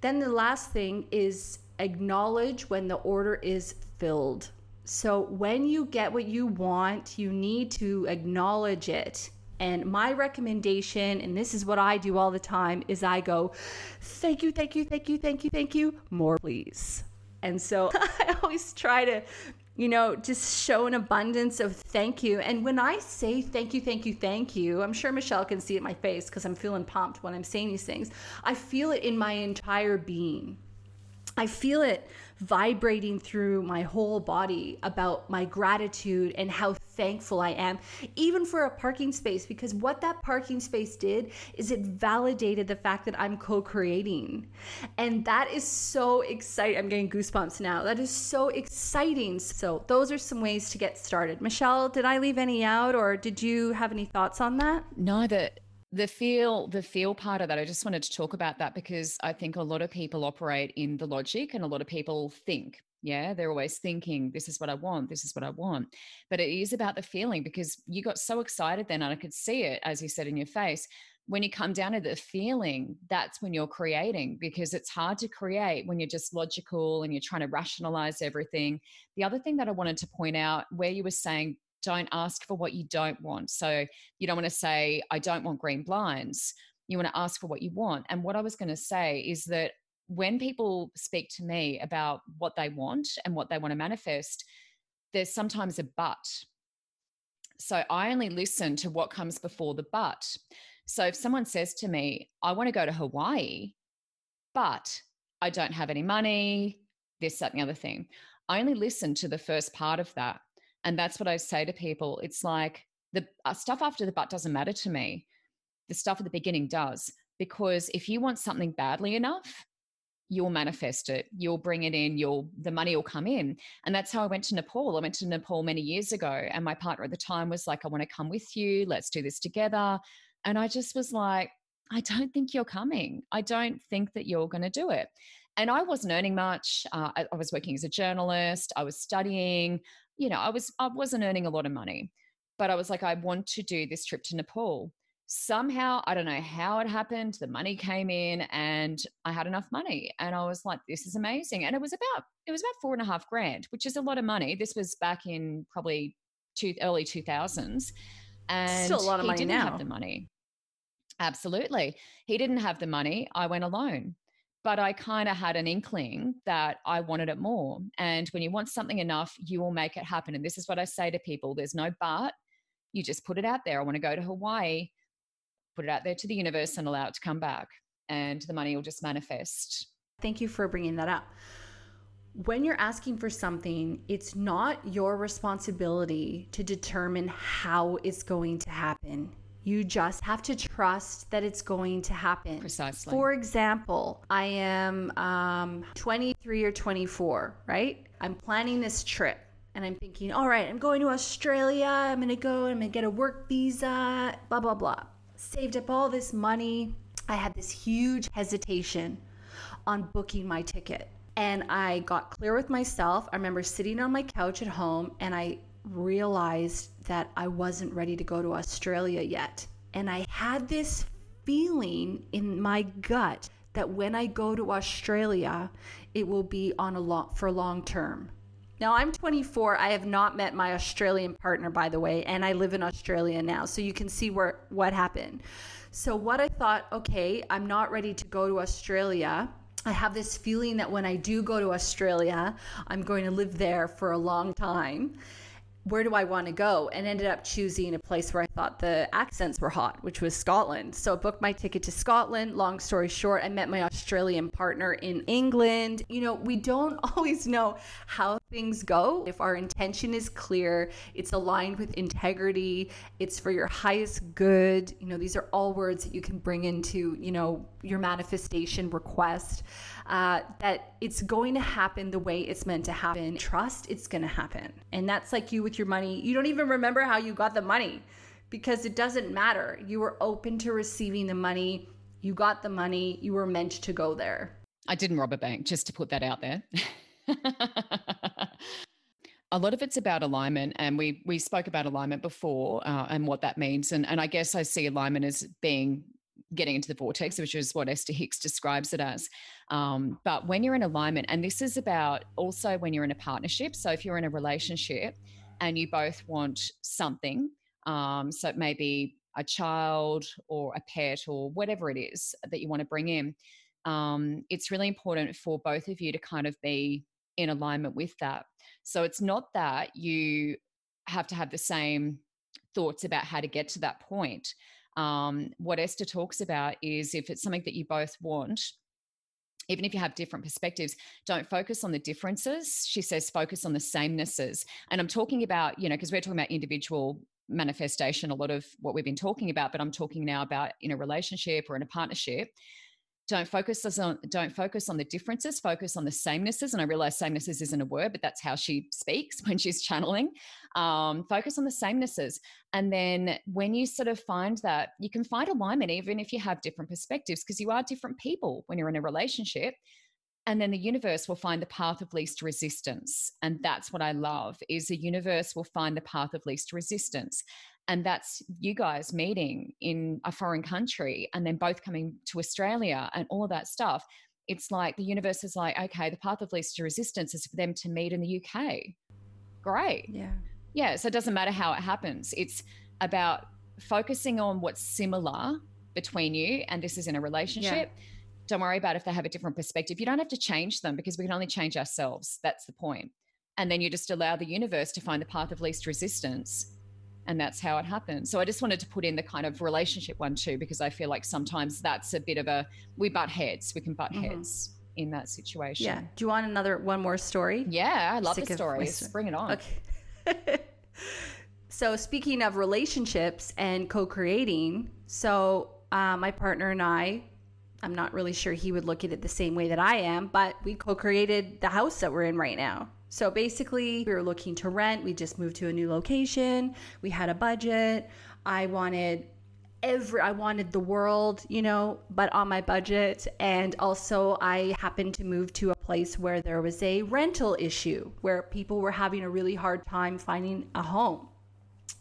[SPEAKER 2] Then the last thing is acknowledge when the order is filled. So, when you get what you want, you need to acknowledge it. And my recommendation, and this is what I do all the time, is I go, thank you, thank you, thank you, thank you, thank you, more please. And so [laughs] I always try to, you know, just show an abundance of thank you. And when I say thank you, thank you, thank you, I'm sure Michelle can see it in my face because I'm feeling pumped when I'm saying these things. I feel it in my entire being. I feel it vibrating through my whole body about my gratitude and how thankful I am, even for a parking space, because what that parking space did is it validated the fact that I'm co creating. And that is so exciting. I'm getting goosebumps now. That is so exciting. So, those are some ways to get started. Michelle, did I leave any out or did you have any thoughts on that?
[SPEAKER 1] No, that the feel the feel part of that i just wanted to talk about that because i think a lot of people operate in the logic and a lot of people think yeah they're always thinking this is what i want this is what i want. But it is about the feeling because you got so excited then and i could see it as you said in your face. When you come down to the feeling that's when you're creating because it's hard to create when you're just logical and you're trying to rationalize everything. The other thing that i wanted to point out where you were saying don't ask for what you don't want. So you don't want to say, I don't want green blinds. You want to ask for what you want. And what I was going to say is that when people speak to me about what they want and what they want to manifest, there's sometimes a but. So I only listen to what comes before the but. So if someone says to me, I want to go to Hawaii, but I don't have any money, this, that, and the other thing, I only listen to the first part of that. And that's what I say to people. It's like the uh, stuff after the but doesn't matter to me. The stuff at the beginning does. Because if you want something badly enough, you'll manifest it you'll bring it in you'll the money will come in and that's how i went to nepal i went to nepal many years ago and my partner at the time was like i want to come with you let's do this together and i just was like i don't think you're coming i don't think that you're going to do it and i wasn't earning much uh, I, I was working as a journalist i was studying you know, I was I wasn't earning a lot of money, but I was like, I want to do this trip to Nepal. Somehow, I don't know how it happened. The money came in, and I had enough money, and I was like, "This is amazing." And it was about it was about four and a half grand, which is a lot of money. This was back in probably two, early two thousands, and
[SPEAKER 2] still a lot of money
[SPEAKER 1] didn't
[SPEAKER 2] now.
[SPEAKER 1] Have the money, absolutely. He didn't have the money. I went alone but I kind of had an inkling that I wanted it more. And when you want something enough, you will make it happen. And this is what I say to people there's no but. You just put it out there. I want to go to Hawaii, put it out there to the universe and allow it to come back. And the money will just manifest.
[SPEAKER 2] Thank you for bringing that up. When you're asking for something, it's not your responsibility to determine how it's going to happen you just have to trust that it's going to happen.
[SPEAKER 1] Precisely.
[SPEAKER 2] For example, I am um, 23 or 24, right? I'm planning this trip and I'm thinking, all right, I'm going to Australia. I'm going to go, I'm going to get a work visa, blah, blah, blah. Saved up all this money. I had this huge hesitation on booking my ticket. And I got clear with myself. I remember sitting on my couch at home and I realized that I wasn't ready to go to Australia yet. And I had this feeling in my gut that when I go to Australia, it will be on a long for long term. Now I'm 24. I have not met my Australian partner by the way, and I live in Australia now. So you can see where what happened. So what I thought, okay, I'm not ready to go to Australia. I have this feeling that when I do go to Australia, I'm going to live there for a long time. Where do I want to go? And ended up choosing a place where I thought the accents were hot, which was Scotland. So I booked my ticket to Scotland. Long story short, I met my Australian partner in England. You know, we don't [laughs] always know how things go. If our intention is clear, it's aligned with integrity, it's for your highest good. You know, these are all words that you can bring into, you know, your manifestation request. Uh, that it's going to happen the way it's meant to happen. Trust it's going to happen. And that's like you with your money. You don't even remember how you got the money because it doesn't matter. You were open to receiving the money. You got the money. You were meant to go there.
[SPEAKER 1] I didn't rob a bank, just to put that out there. [laughs] a lot of it's about alignment and we we spoke about alignment before uh, and what that means and and i guess i see alignment as being getting into the vortex which is what esther hicks describes it as um, but when you're in alignment and this is about also when you're in a partnership so if you're in a relationship and you both want something um, so it may be a child or a pet or whatever it is that you want to bring in um, it's really important for both of you to kind of be in alignment with that. So it's not that you have to have the same thoughts about how to get to that point. Um, what Esther talks about is if it's something that you both want, even if you have different perspectives, don't focus on the differences. She says focus on the samenesses. And I'm talking about, you know, because we're talking about individual manifestation, a lot of what we've been talking about, but I'm talking now about in a relationship or in a partnership don't focus on don't focus on the differences focus on the samenesses and i realize samenesses isn't a word but that's how she speaks [laughs] when she's channeling. Um, focus on the samenesses. And then when you sort of find that you can find alignment even if you have different perspectives because you are different people when you're in a relationship and then the universe will find the path of least resistance. And that's what i love is the universe will find the path of least resistance and that's you guys meeting in a foreign country and then both coming to Australia and all of that stuff. It's like the universe is like, okay, the path of least resistance is for them to meet in the UK. Great.
[SPEAKER 2] Yeah.
[SPEAKER 1] Yeah. So it doesn't matter how it happens. It's about focusing on what's similar between you, and this is in a relationship. Yeah. Don't worry about if they have a different perspective. You don't have to change them because we can only change ourselves. That's the point. And then you just allow the universe to find the path of least resistance and that's how it happened. So I just wanted to put in the kind of relationship one too, because I feel like sometimes that's a bit of a we butt heads. We can butt mm-hmm. heads in that situation.
[SPEAKER 2] Yeah. Do you want another one more story?
[SPEAKER 1] Yeah, I love Sick the stories. Bring it on.
[SPEAKER 2] Okay. [laughs] so speaking of relationships and co-creating, so uh, my partner and I. I'm not really sure he would look at it the same way that I am, but we co created the house that we're in right now. So basically, we were looking to rent. We just moved to a new location. We had a budget. I wanted every I wanted the world, you know, but on my budget and also I happened to move to a place where there was a rental issue where people were having a really hard time finding a home.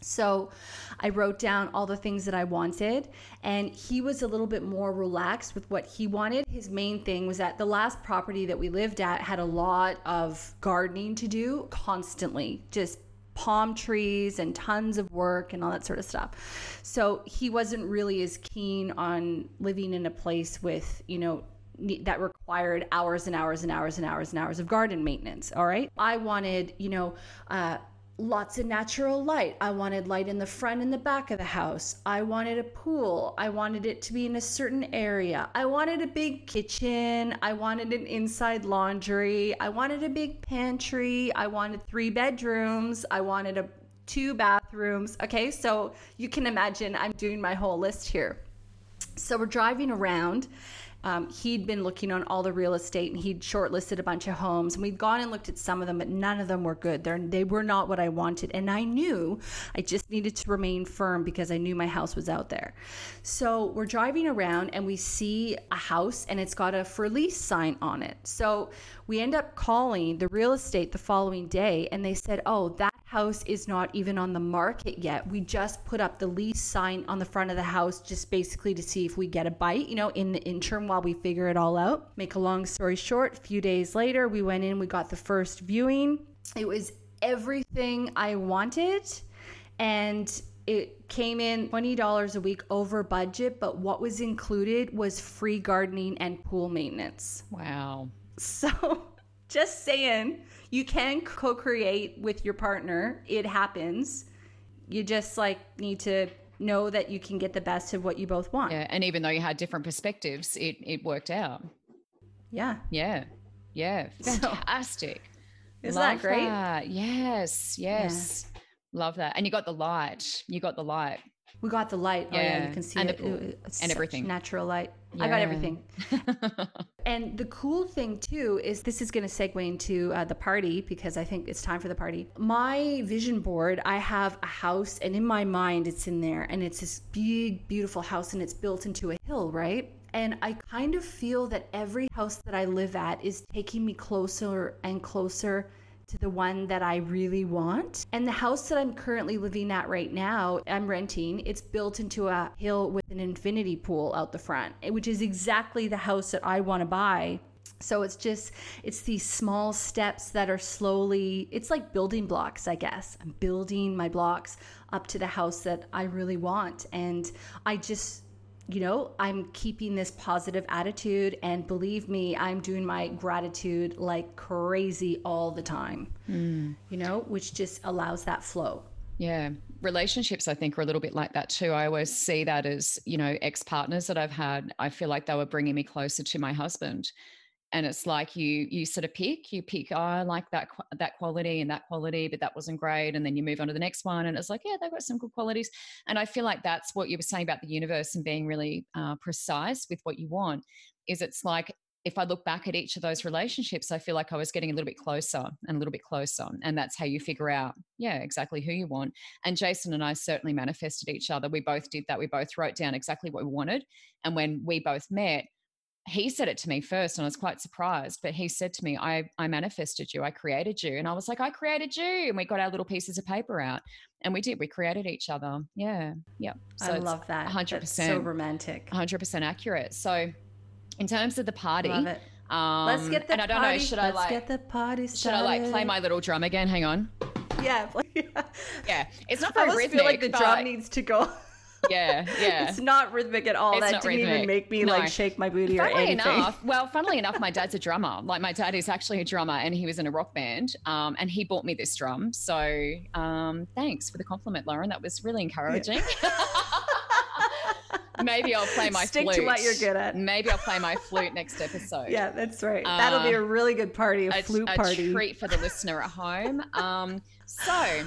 [SPEAKER 2] So I wrote down all the things that I wanted, and he was a little bit more relaxed with what he wanted. His main thing was that the last property that we lived at had a lot of gardening to do constantly, just palm trees and tons of work and all that sort of stuff. So he wasn't really as keen on living in a place with, you know, that required hours and hours and hours and hours and hours of garden maintenance. All right. I wanted, you know, uh, lots of natural light. I wanted light in the front and the back of the house. I wanted a pool. I wanted it to be in a certain area. I wanted a big kitchen. I wanted an inside laundry. I wanted a big pantry. I wanted three bedrooms. I wanted a two bathrooms. Okay, so you can imagine I'm doing my whole list here. So we're driving around um, he'd been looking on all the real estate and he'd shortlisted a bunch of homes. And we'd gone and looked at some of them but none of them were good. They're, they were not what i wanted. And i knew i just needed to remain firm because i knew my house was out there. So we're driving around and we see a house and it's got a for lease sign on it. So we end up calling the real estate the following day and they said oh that house is not even on the market yet. We just put up the lease sign on the front of the house just basically to see if we get a bite, you know, in the interim while we figure it all out. Make a long story short, a few days later, we went in, we got the first viewing. It was everything I wanted and it came in $20 a week over budget, but what was included was free gardening and pool maintenance.
[SPEAKER 1] Wow.
[SPEAKER 2] So [laughs] Just saying, you can co create with your partner. It happens. You just like need to know that you can get the best of what you both want.
[SPEAKER 1] Yeah. And even though you had different perspectives, it, it worked out.
[SPEAKER 2] Yeah.
[SPEAKER 1] Yeah. Yeah. Fantastic.
[SPEAKER 2] So, [laughs] isn't Love that great?
[SPEAKER 1] That. Yes. Yes. Yeah. Love that. And you got the light. You got the light.
[SPEAKER 2] We got the light. Yeah. Oh yeah, you can see
[SPEAKER 1] and
[SPEAKER 2] it.
[SPEAKER 1] it and everything.
[SPEAKER 2] Natural light. Yeah. I got everything. [laughs] and the cool thing too is this is going to segue into uh, the party because I think it's time for the party. My vision board, I have a house, and in my mind, it's in there, and it's this big, beautiful house, and it's built into a hill, right? And I kind of feel that every house that I live at is taking me closer and closer to the one that I really want. And the house that I'm currently living at right now, I'm renting, it's built into a hill with an infinity pool out the front, which is exactly the house that I want to buy. So it's just, it's these small steps that are slowly, it's like building blocks, I guess. I'm building my blocks up to the house that I really want. And I just, you know, I'm keeping this positive attitude. And believe me, I'm doing my gratitude like crazy all the time, mm. you know, which just allows that flow.
[SPEAKER 1] Yeah. Relationships, I think, are a little bit like that too. I always see that as, you know, ex partners that I've had. I feel like they were bringing me closer to my husband and it's like you you sort of pick you pick oh, I like that that quality and that quality but that wasn't great and then you move on to the next one and it's like yeah they've got some good qualities and I feel like that's what you were saying about the universe and being really uh, precise with what you want is it's like if I look back at each of those relationships, I feel like I was getting a little bit closer and a little bit closer. And that's how you figure out, yeah, exactly who you want. And Jason and I certainly manifested each other. We both did that. We both wrote down exactly what we wanted. And when we both met, he said it to me first and I was quite surprised, but he said to me, I, I manifested you, I created you. And I was like, I created you. And we got our little pieces of paper out and we did, we created each other. Yeah. Yeah.
[SPEAKER 2] So I love that. 100%. That's so romantic.
[SPEAKER 1] 100% accurate. So in terms of the party.
[SPEAKER 2] Um, Let's get the and I don't party. know, should I like, get the party started.
[SPEAKER 1] Should I like play my little drum again? Hang on.
[SPEAKER 2] Yeah. [laughs]
[SPEAKER 1] yeah. It's not very I rhythmic.
[SPEAKER 2] feel like the drum needs to go
[SPEAKER 1] yeah, yeah.
[SPEAKER 2] It's not rhythmic at all. It's that didn't rhythmic. even make me no. like shake my booty funnily or anything.
[SPEAKER 1] Enough, well, funnily enough, my dad's a drummer. Like my dad is actually a drummer, and he was in a rock band. Um, and he bought me this drum. So um, thanks for the compliment, Lauren. That was really encouraging. Yeah. [laughs] Maybe I'll play my
[SPEAKER 2] Stick
[SPEAKER 1] flute.
[SPEAKER 2] to what you're good at.
[SPEAKER 1] Maybe I'll play my flute next episode.
[SPEAKER 2] Yeah, that's right. Uh, That'll be a really good party, a, a flute party.
[SPEAKER 1] A treat for the listener at home. Um, so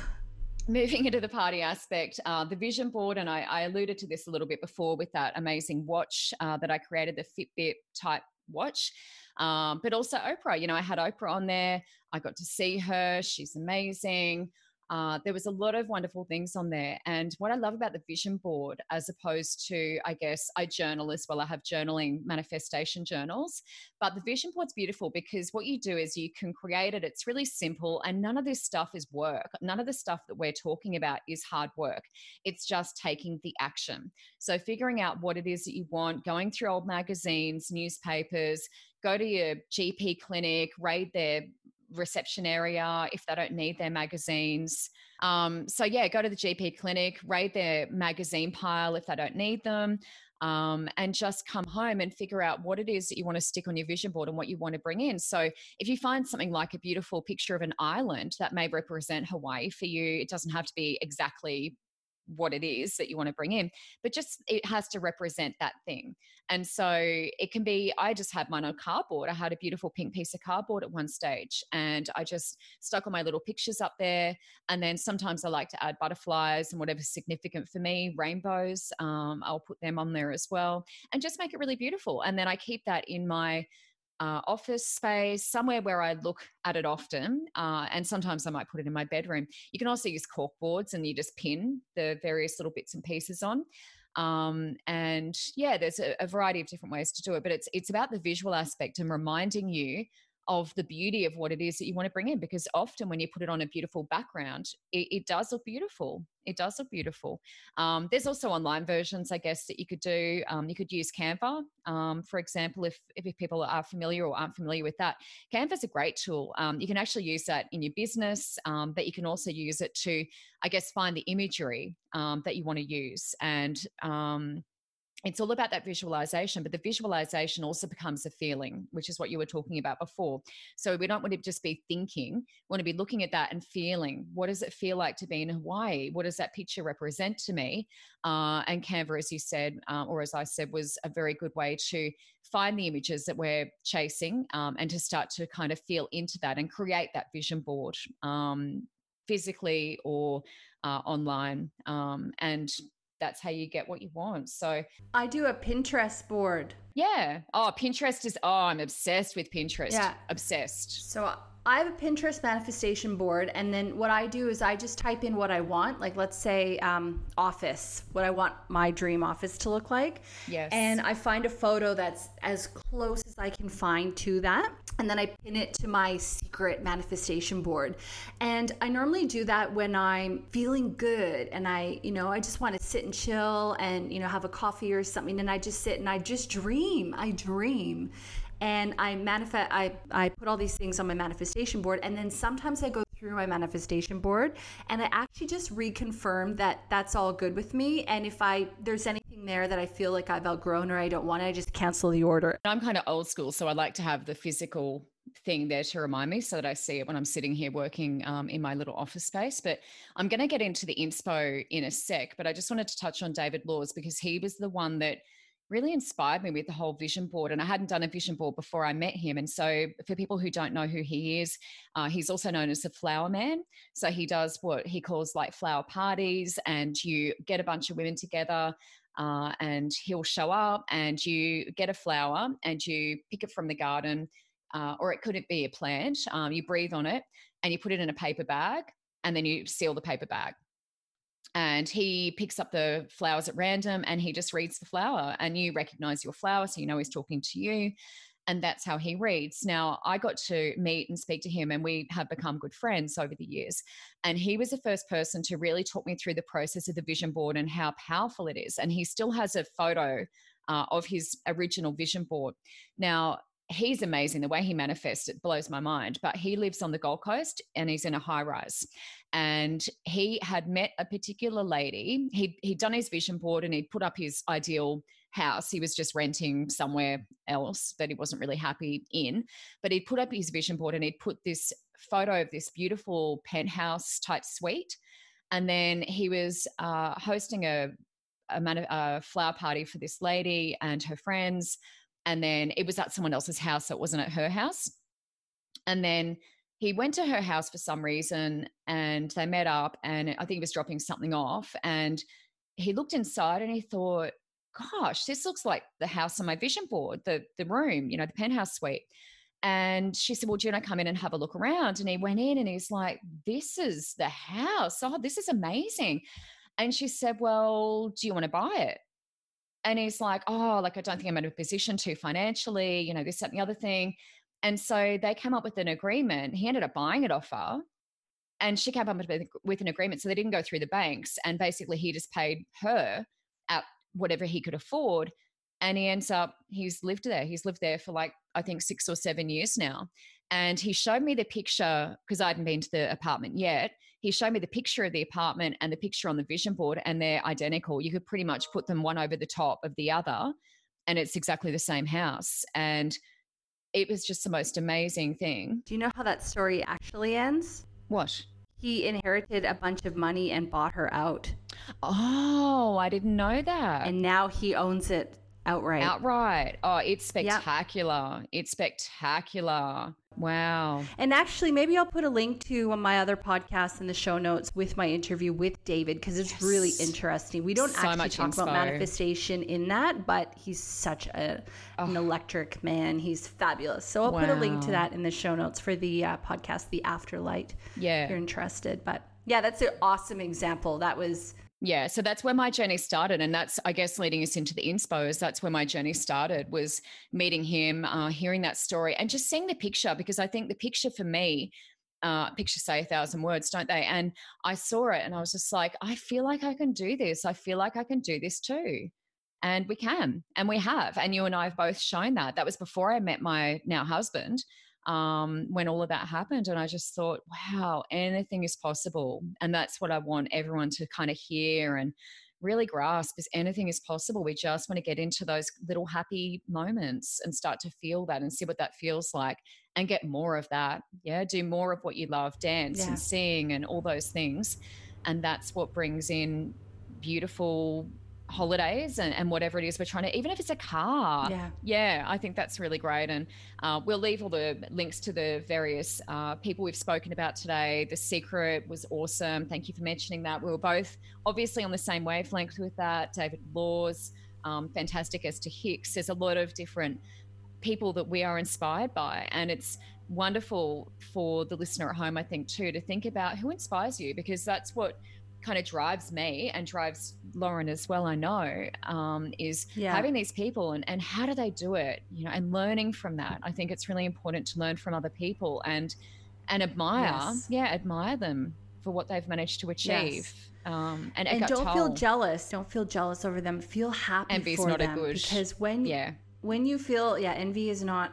[SPEAKER 1] moving into the party aspect, uh, the vision board, and I, I, alluded to this a little bit before with that amazing watch uh, that I created, the Fitbit type watch. Um, but also Oprah, you know, I had Oprah on there. I got to see her. She's amazing. Uh, there was a lot of wonderful things on there. And what I love about the vision board, as opposed to, I guess, I journal as well, I have journaling manifestation journals. But the vision board's beautiful because what you do is you can create it. It's really simple, and none of this stuff is work. None of the stuff that we're talking about is hard work. It's just taking the action. So, figuring out what it is that you want, going through old magazines, newspapers, go to your GP clinic, raid their reception area if they don't need their magazines. Um, so, yeah, go to the GP clinic, raid their magazine pile if they don't need them um, and just come home and figure out what it is that you want to stick on your vision board and what you want to bring in. So, if you find something like a beautiful picture of an island that may represent Hawaii for you, it doesn't have to be exactly what it is that you want to bring in, but just it has to represent that thing. And so it can be, I just had mine on cardboard. I had a beautiful pink piece of cardboard at one stage and I just stuck all my little pictures up there. And then sometimes I like to add butterflies and whatever's significant for me, rainbows, um, I'll put them on there as well and just make it really beautiful. And then I keep that in my uh, office space, somewhere where I look at it often. Uh, and sometimes I might put it in my bedroom. You can also use cork boards and you just pin the various little bits and pieces on. Um, and yeah, there's a, a variety of different ways to do it, but it's it's about the visual aspect and reminding you of the beauty of what it is that you want to bring in because often when you put it on a beautiful background it, it does look beautiful. It does look beautiful. Um, there's also online versions i guess that you could do. Um, you could use canva. Um, for example if, if people are familiar or aren't familiar with that canva is a great tool. Um, you can actually use that in your business um, but you can also use it to i guess find the imagery um, that you want to use. And it's all about that visualization, but the visualization also becomes a feeling, which is what you were talking about before. So we don't want to just be thinking, we want to be looking at that and feeling what does it feel like to be in Hawaii? What does that picture represent to me? Uh, and Canva, as you said, uh, or as I said, was a very good way to find the images that we're chasing um, and to start to kind of feel into that and create that vision board um, physically or uh, online. Um, and that's how you get what you want. So
[SPEAKER 2] I do a Pinterest board.
[SPEAKER 1] Yeah. Oh, Pinterest is oh, I'm obsessed with Pinterest. Yeah. Obsessed.
[SPEAKER 2] So I have a Pinterest manifestation board, and then what I do is I just type in what I want. Like, let's say um, office, what I want my dream office to look like.
[SPEAKER 1] Yes.
[SPEAKER 2] And I find a photo that's as close as I can find to that, and then I pin it to my secret manifestation board. And I normally do that when I'm feeling good, and I, you know, I just want to sit and chill, and you know, have a coffee or something, and I just sit and I just dream. I dream and I manifest I, I put all these things on my manifestation board and then sometimes I go through my manifestation board and I actually just reconfirm that that's all good with me and if I there's anything there that I feel like I've outgrown or I don't want I just cancel the order.
[SPEAKER 1] I'm kind of old school so I like to have the physical thing there to remind me so that I see it when I'm sitting here working um, in my little office space. But I'm going to get into the inspo in a sec. But I just wanted to touch on David Laws because he was the one that really inspired me with the whole vision board. And I hadn't done a vision board before I met him. And so, for people who don't know who he is, uh, he's also known as the flower man. So, he does what he calls like flower parties, and you get a bunch of women together. Uh, and he'll show up and you get a flower and you pick it from the garden uh, or it could be a plant um, you breathe on it and you put it in a paper bag and then you seal the paper bag and he picks up the flowers at random and he just reads the flower and you recognize your flower so you know he's talking to you and that's how he reads. Now i got to meet and speak to him and we have become good friends over the years and he was the first person to really talk me through the process of the vision board and how powerful it is and he still has a photo uh, of his original vision board. Now he's amazing. The way he manifests it blows my mind. But he lives on the Gold Coast and he's in a high rise. And he had met a particular lady. He'd, he'd done his vision board and he'd put up his ideal house. He was just renting somewhere else that he wasn't really happy in. But he'd put up his vision board and he'd put this photo of this beautiful penthouse type suite. And then he was uh, hosting a, a, a flower party for this lady and her friends and then it was at someone else's house, so it wasn't at her house. And then he went to her house for some reason and they met up and I think he was dropping something off and he looked inside and he thought, gosh, this looks like the house on my vision board, the the room, you know, the penthouse suite. And she said, Well, do you want to come in and have a look around? And he went in and he's like, This is the house. Oh, this is amazing. And she said, Well, do you want to buy it? And he's like, oh, like I don't think I'm in a position to financially, you know, this, that, and the other thing. And so they came up with an agreement. He ended up buying it off her. And she came up with an agreement. So they didn't go through the banks. And basically, he just paid her at whatever he could afford. And he ends up, he's lived there. He's lived there for like, I think, six or seven years now. And he showed me the picture because I hadn't been to the apartment yet he showed me the picture of the apartment and the picture on the vision board, and they're identical. You could pretty much put them one over the top of the other, and it's exactly the same house. And it was just the most amazing thing.
[SPEAKER 2] Do you know how that story actually ends?
[SPEAKER 1] What?
[SPEAKER 2] He inherited a bunch of money and bought her out.
[SPEAKER 1] Oh, I didn't know that.
[SPEAKER 2] And now he owns it outright.
[SPEAKER 1] Outright. Oh, it's spectacular. Yep. It's spectacular. Wow.
[SPEAKER 2] And actually, maybe I'll put a link to one of my other podcast in the show notes with my interview with David because it's yes. really interesting. We don't so actually talk inspo. about manifestation in that, but he's such a, oh. an electric man. He's fabulous. So I'll wow. put a link to that in the show notes for the uh, podcast, The Afterlight.
[SPEAKER 1] Yeah.
[SPEAKER 2] If you're interested. But yeah, that's an awesome example. That was
[SPEAKER 1] yeah so that's where my journey started and that's i guess leading us into the inspos that's where my journey started was meeting him uh, hearing that story and just seeing the picture because i think the picture for me uh, pictures say a thousand words don't they? And i saw it and i was just like i feel like i can do this. I feel like i can do this too. And we can and we have and you and i have both shown that. That was before i met my now husband um, when all of that happened. And I just thought, wow, anything is possible. And that's what I want everyone to kind of hear and really grasp is anything is possible. We just want to get into those little happy moments and start to feel that and see what that feels like and get more of that. Yeah. Do more of what you love, dance yeah. and sing and all those things. And that's what brings in beautiful holidays and, and whatever it is we're trying to even if it's a car. Yeah. Yeah i think that's really great. And uh, we'll leave all the links to the various uh, people we've spoken about today. The secret was awesome. Thank you for mentioning that. We were both obviously on the same wavelength with that. David laws um, fantastic to hicks. There's a lot of different people that we are inspired by. And it's wonderful for the listener at home i think too to think about who inspires you because that's what kind of drives me and drives Lauren as well, I know, um, is yeah. having these people and, and how do they do it, you know, and learning from that. I think it's really important to learn from other people and and admire, yes. yeah, admire them for what they've managed to achieve. Yes.
[SPEAKER 2] Um, and, and don't feel jealous. Don't feel jealous over them. Feel happy Envy's for not them a good, because when yeah when you feel yeah envy is not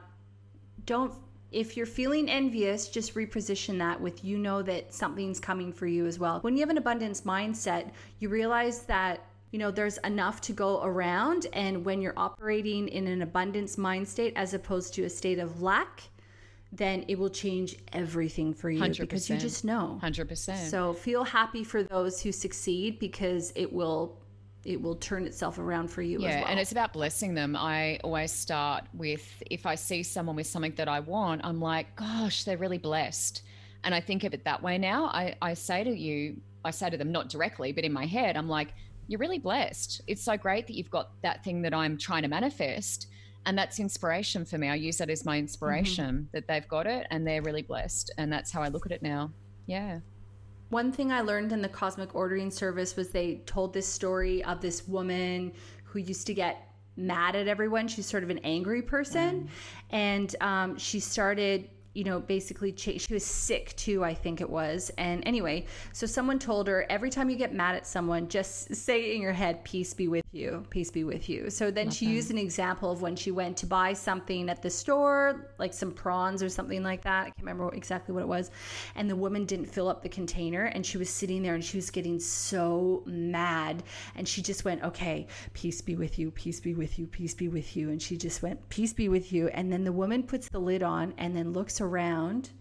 [SPEAKER 2] don't if you're feeling envious, just reposition that with you know that something's coming for you as well. When you have an abundance mindset, you realize that you know there's enough to go around and when you're operating in an abundance mind state as opposed to a state of lack then it will change everything for you 100%. because you just know
[SPEAKER 1] 100%
[SPEAKER 2] so feel happy for those who succeed because it will it will turn itself around for you yeah, well.
[SPEAKER 1] and it's about blessing them. I always start with if I see someone with something that I want, I'm like, gosh, they're really blessed. And I think of it that way now. I, I say to you, I say to them, not directly, but in my head, I'm like, you're really blessed. It's so great that you've got that thing that I'm trying to manifest. And that's inspiration for me. I use that as my inspiration mm-hmm. that they've got it and they're really blessed. And that's how I look at it now. Yeah.
[SPEAKER 2] One thing I learned in the cosmic ordering service was they told this story of this woman who used to get mad at everyone. She's sort of an angry person. Mm. And um, she started you know, basically cha- she was sick too, I think it was. And anyway, so someone told her every time you get mad at someone, just [laughs] say in your head, "Peace be with you, peace be with you." So then she used an example of when she went to buy something at the store, like some prawns or something like that. I can't remember exactly what it was. And the woman didn't fill up the container, and she was sitting there and she was getting so mad, and she just went, "Okay, peace be with you, peace be with you, peace be with you," and she just went, "Peace be with you," and then the woman puts the lid on and then looks around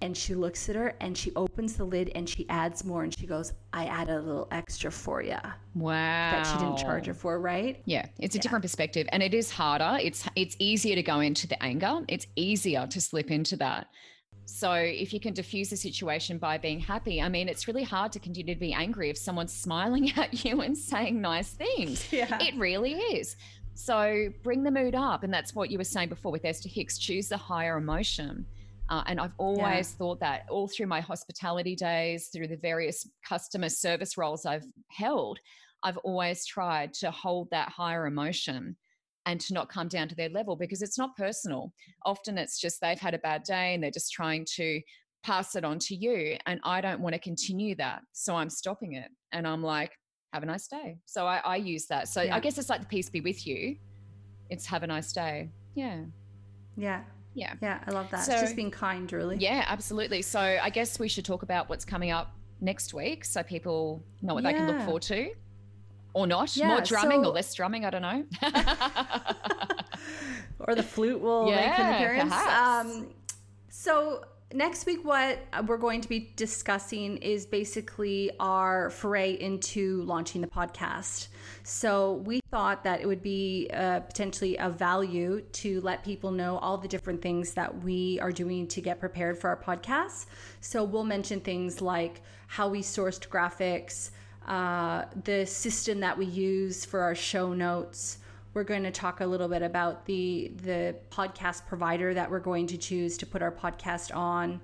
[SPEAKER 2] and she looks at her and she opens the lid and she adds more and she goes, I added a little extra for you.
[SPEAKER 1] Wow.
[SPEAKER 2] That she didn't charge her for, right?
[SPEAKER 1] Yeah, it's a yeah. different perspective and it is harder. It's it's easier to go into the anger. It's easier to slip into that. So if you can diffuse the situation by being happy, I mean, it's really hard to continue to be angry if someone's smiling [laughs] at you and saying nice things. [laughs] Yeah. It really is. So bring the mood up. And that's what you were saying before with Esther Hicks choose the higher emotion. Uh, and I've always yeah. thought that all through my hospitality days, through the various customer service roles I've held, I've always tried to hold that higher emotion and to not come down to their level because it's not personal. Often it's just they've had a bad day and they're just trying to pass it on to you. And I don't want to continue that. So I'm stopping it. And I'm like, have a nice day. So I, I use that. So yeah. I guess it's like the peace be with you. It's have a nice day. Yeah.
[SPEAKER 2] Yeah.
[SPEAKER 1] Yeah.
[SPEAKER 2] Yeah, I love that. So, just being kind, really.
[SPEAKER 1] Yeah, absolutely. So I guess we should talk about what's coming up next week so people know what yeah. they can look forward to. Or not. Yeah, More drumming so... or less drumming, I don't know. [laughs]
[SPEAKER 2] or the flute will yeah, make an appearance. Um, so next week, what we're going to be discussing is basically our foray into launching the podcast. So we thought that it would be uh, potentially of value to let people know all the different things that we are doing to get prepared for our podcast. So we'll mention things like how we sourced graphics, uh, the system that we use for our show notes we're going to talk a little bit about the the podcast provider that we're going to choose to put our podcast on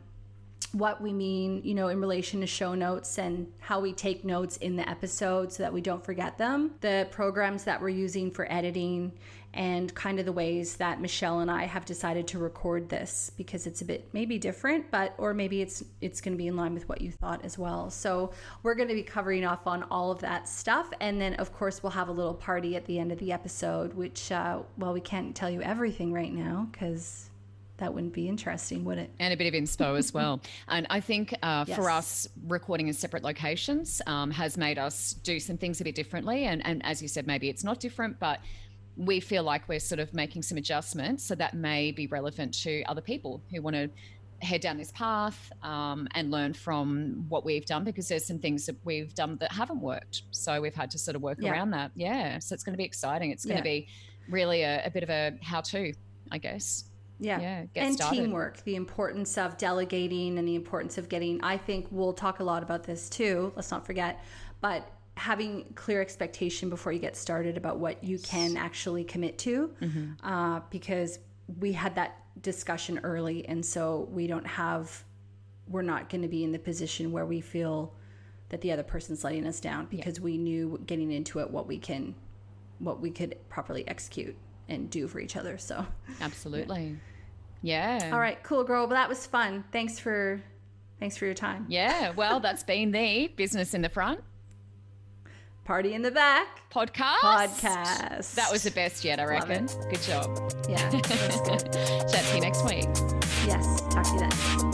[SPEAKER 2] what we mean, you know, in relation to show notes and how we take notes in the episode so that we don't forget them, the programs that we're using for editing, and kind of the ways that Michelle and I have decided to record this because it's a bit maybe different, but or maybe it's it's going to be in line with what you thought as well. So we're going to be covering off on all of that stuff, and then of course we'll have a little party at the end of the episode, which uh, well we can't tell you everything right now because that wouldn't be interesting, would it?
[SPEAKER 1] And a bit of inspo as [laughs] well. And I think uh, yes. for us, recording in separate locations um, has made us do some things a bit differently. And, and as you said, maybe it's not different, but we feel like we're sort of making some adjustments. So that may be relevant to other people who want to head down this path um, and learn from what we've done because there's some things that we've done that haven't worked. So we've had to sort of work yeah. around that. Yeah. So it's going to be exciting. It's going yeah. to be really a, a bit of a how to, I guess.
[SPEAKER 2] Yeah. yeah and started. teamwork, the importance of delegating and the importance of getting, I think we'll talk a lot about this too. Let's not forget. But having clear expectation before you get started about what you can actually commit to mm-hmm. uh, because we had that discussion early and so we don't have we're not going to be in the position where we feel that the other person's letting us down because yeah. we knew getting into it what we can what we could properly execute and do for each other so
[SPEAKER 1] absolutely yeah,
[SPEAKER 2] yeah. all right cool girl well that was fun thanks for thanks for your time
[SPEAKER 1] yeah well that's been the business in the front
[SPEAKER 2] Party in the Back
[SPEAKER 1] podcast.
[SPEAKER 2] Podcast.
[SPEAKER 1] That was the best yet, I reckon. Good job.
[SPEAKER 2] Yeah. [laughs]
[SPEAKER 1] Chat to you next week.
[SPEAKER 2] Yes. Talk to you then.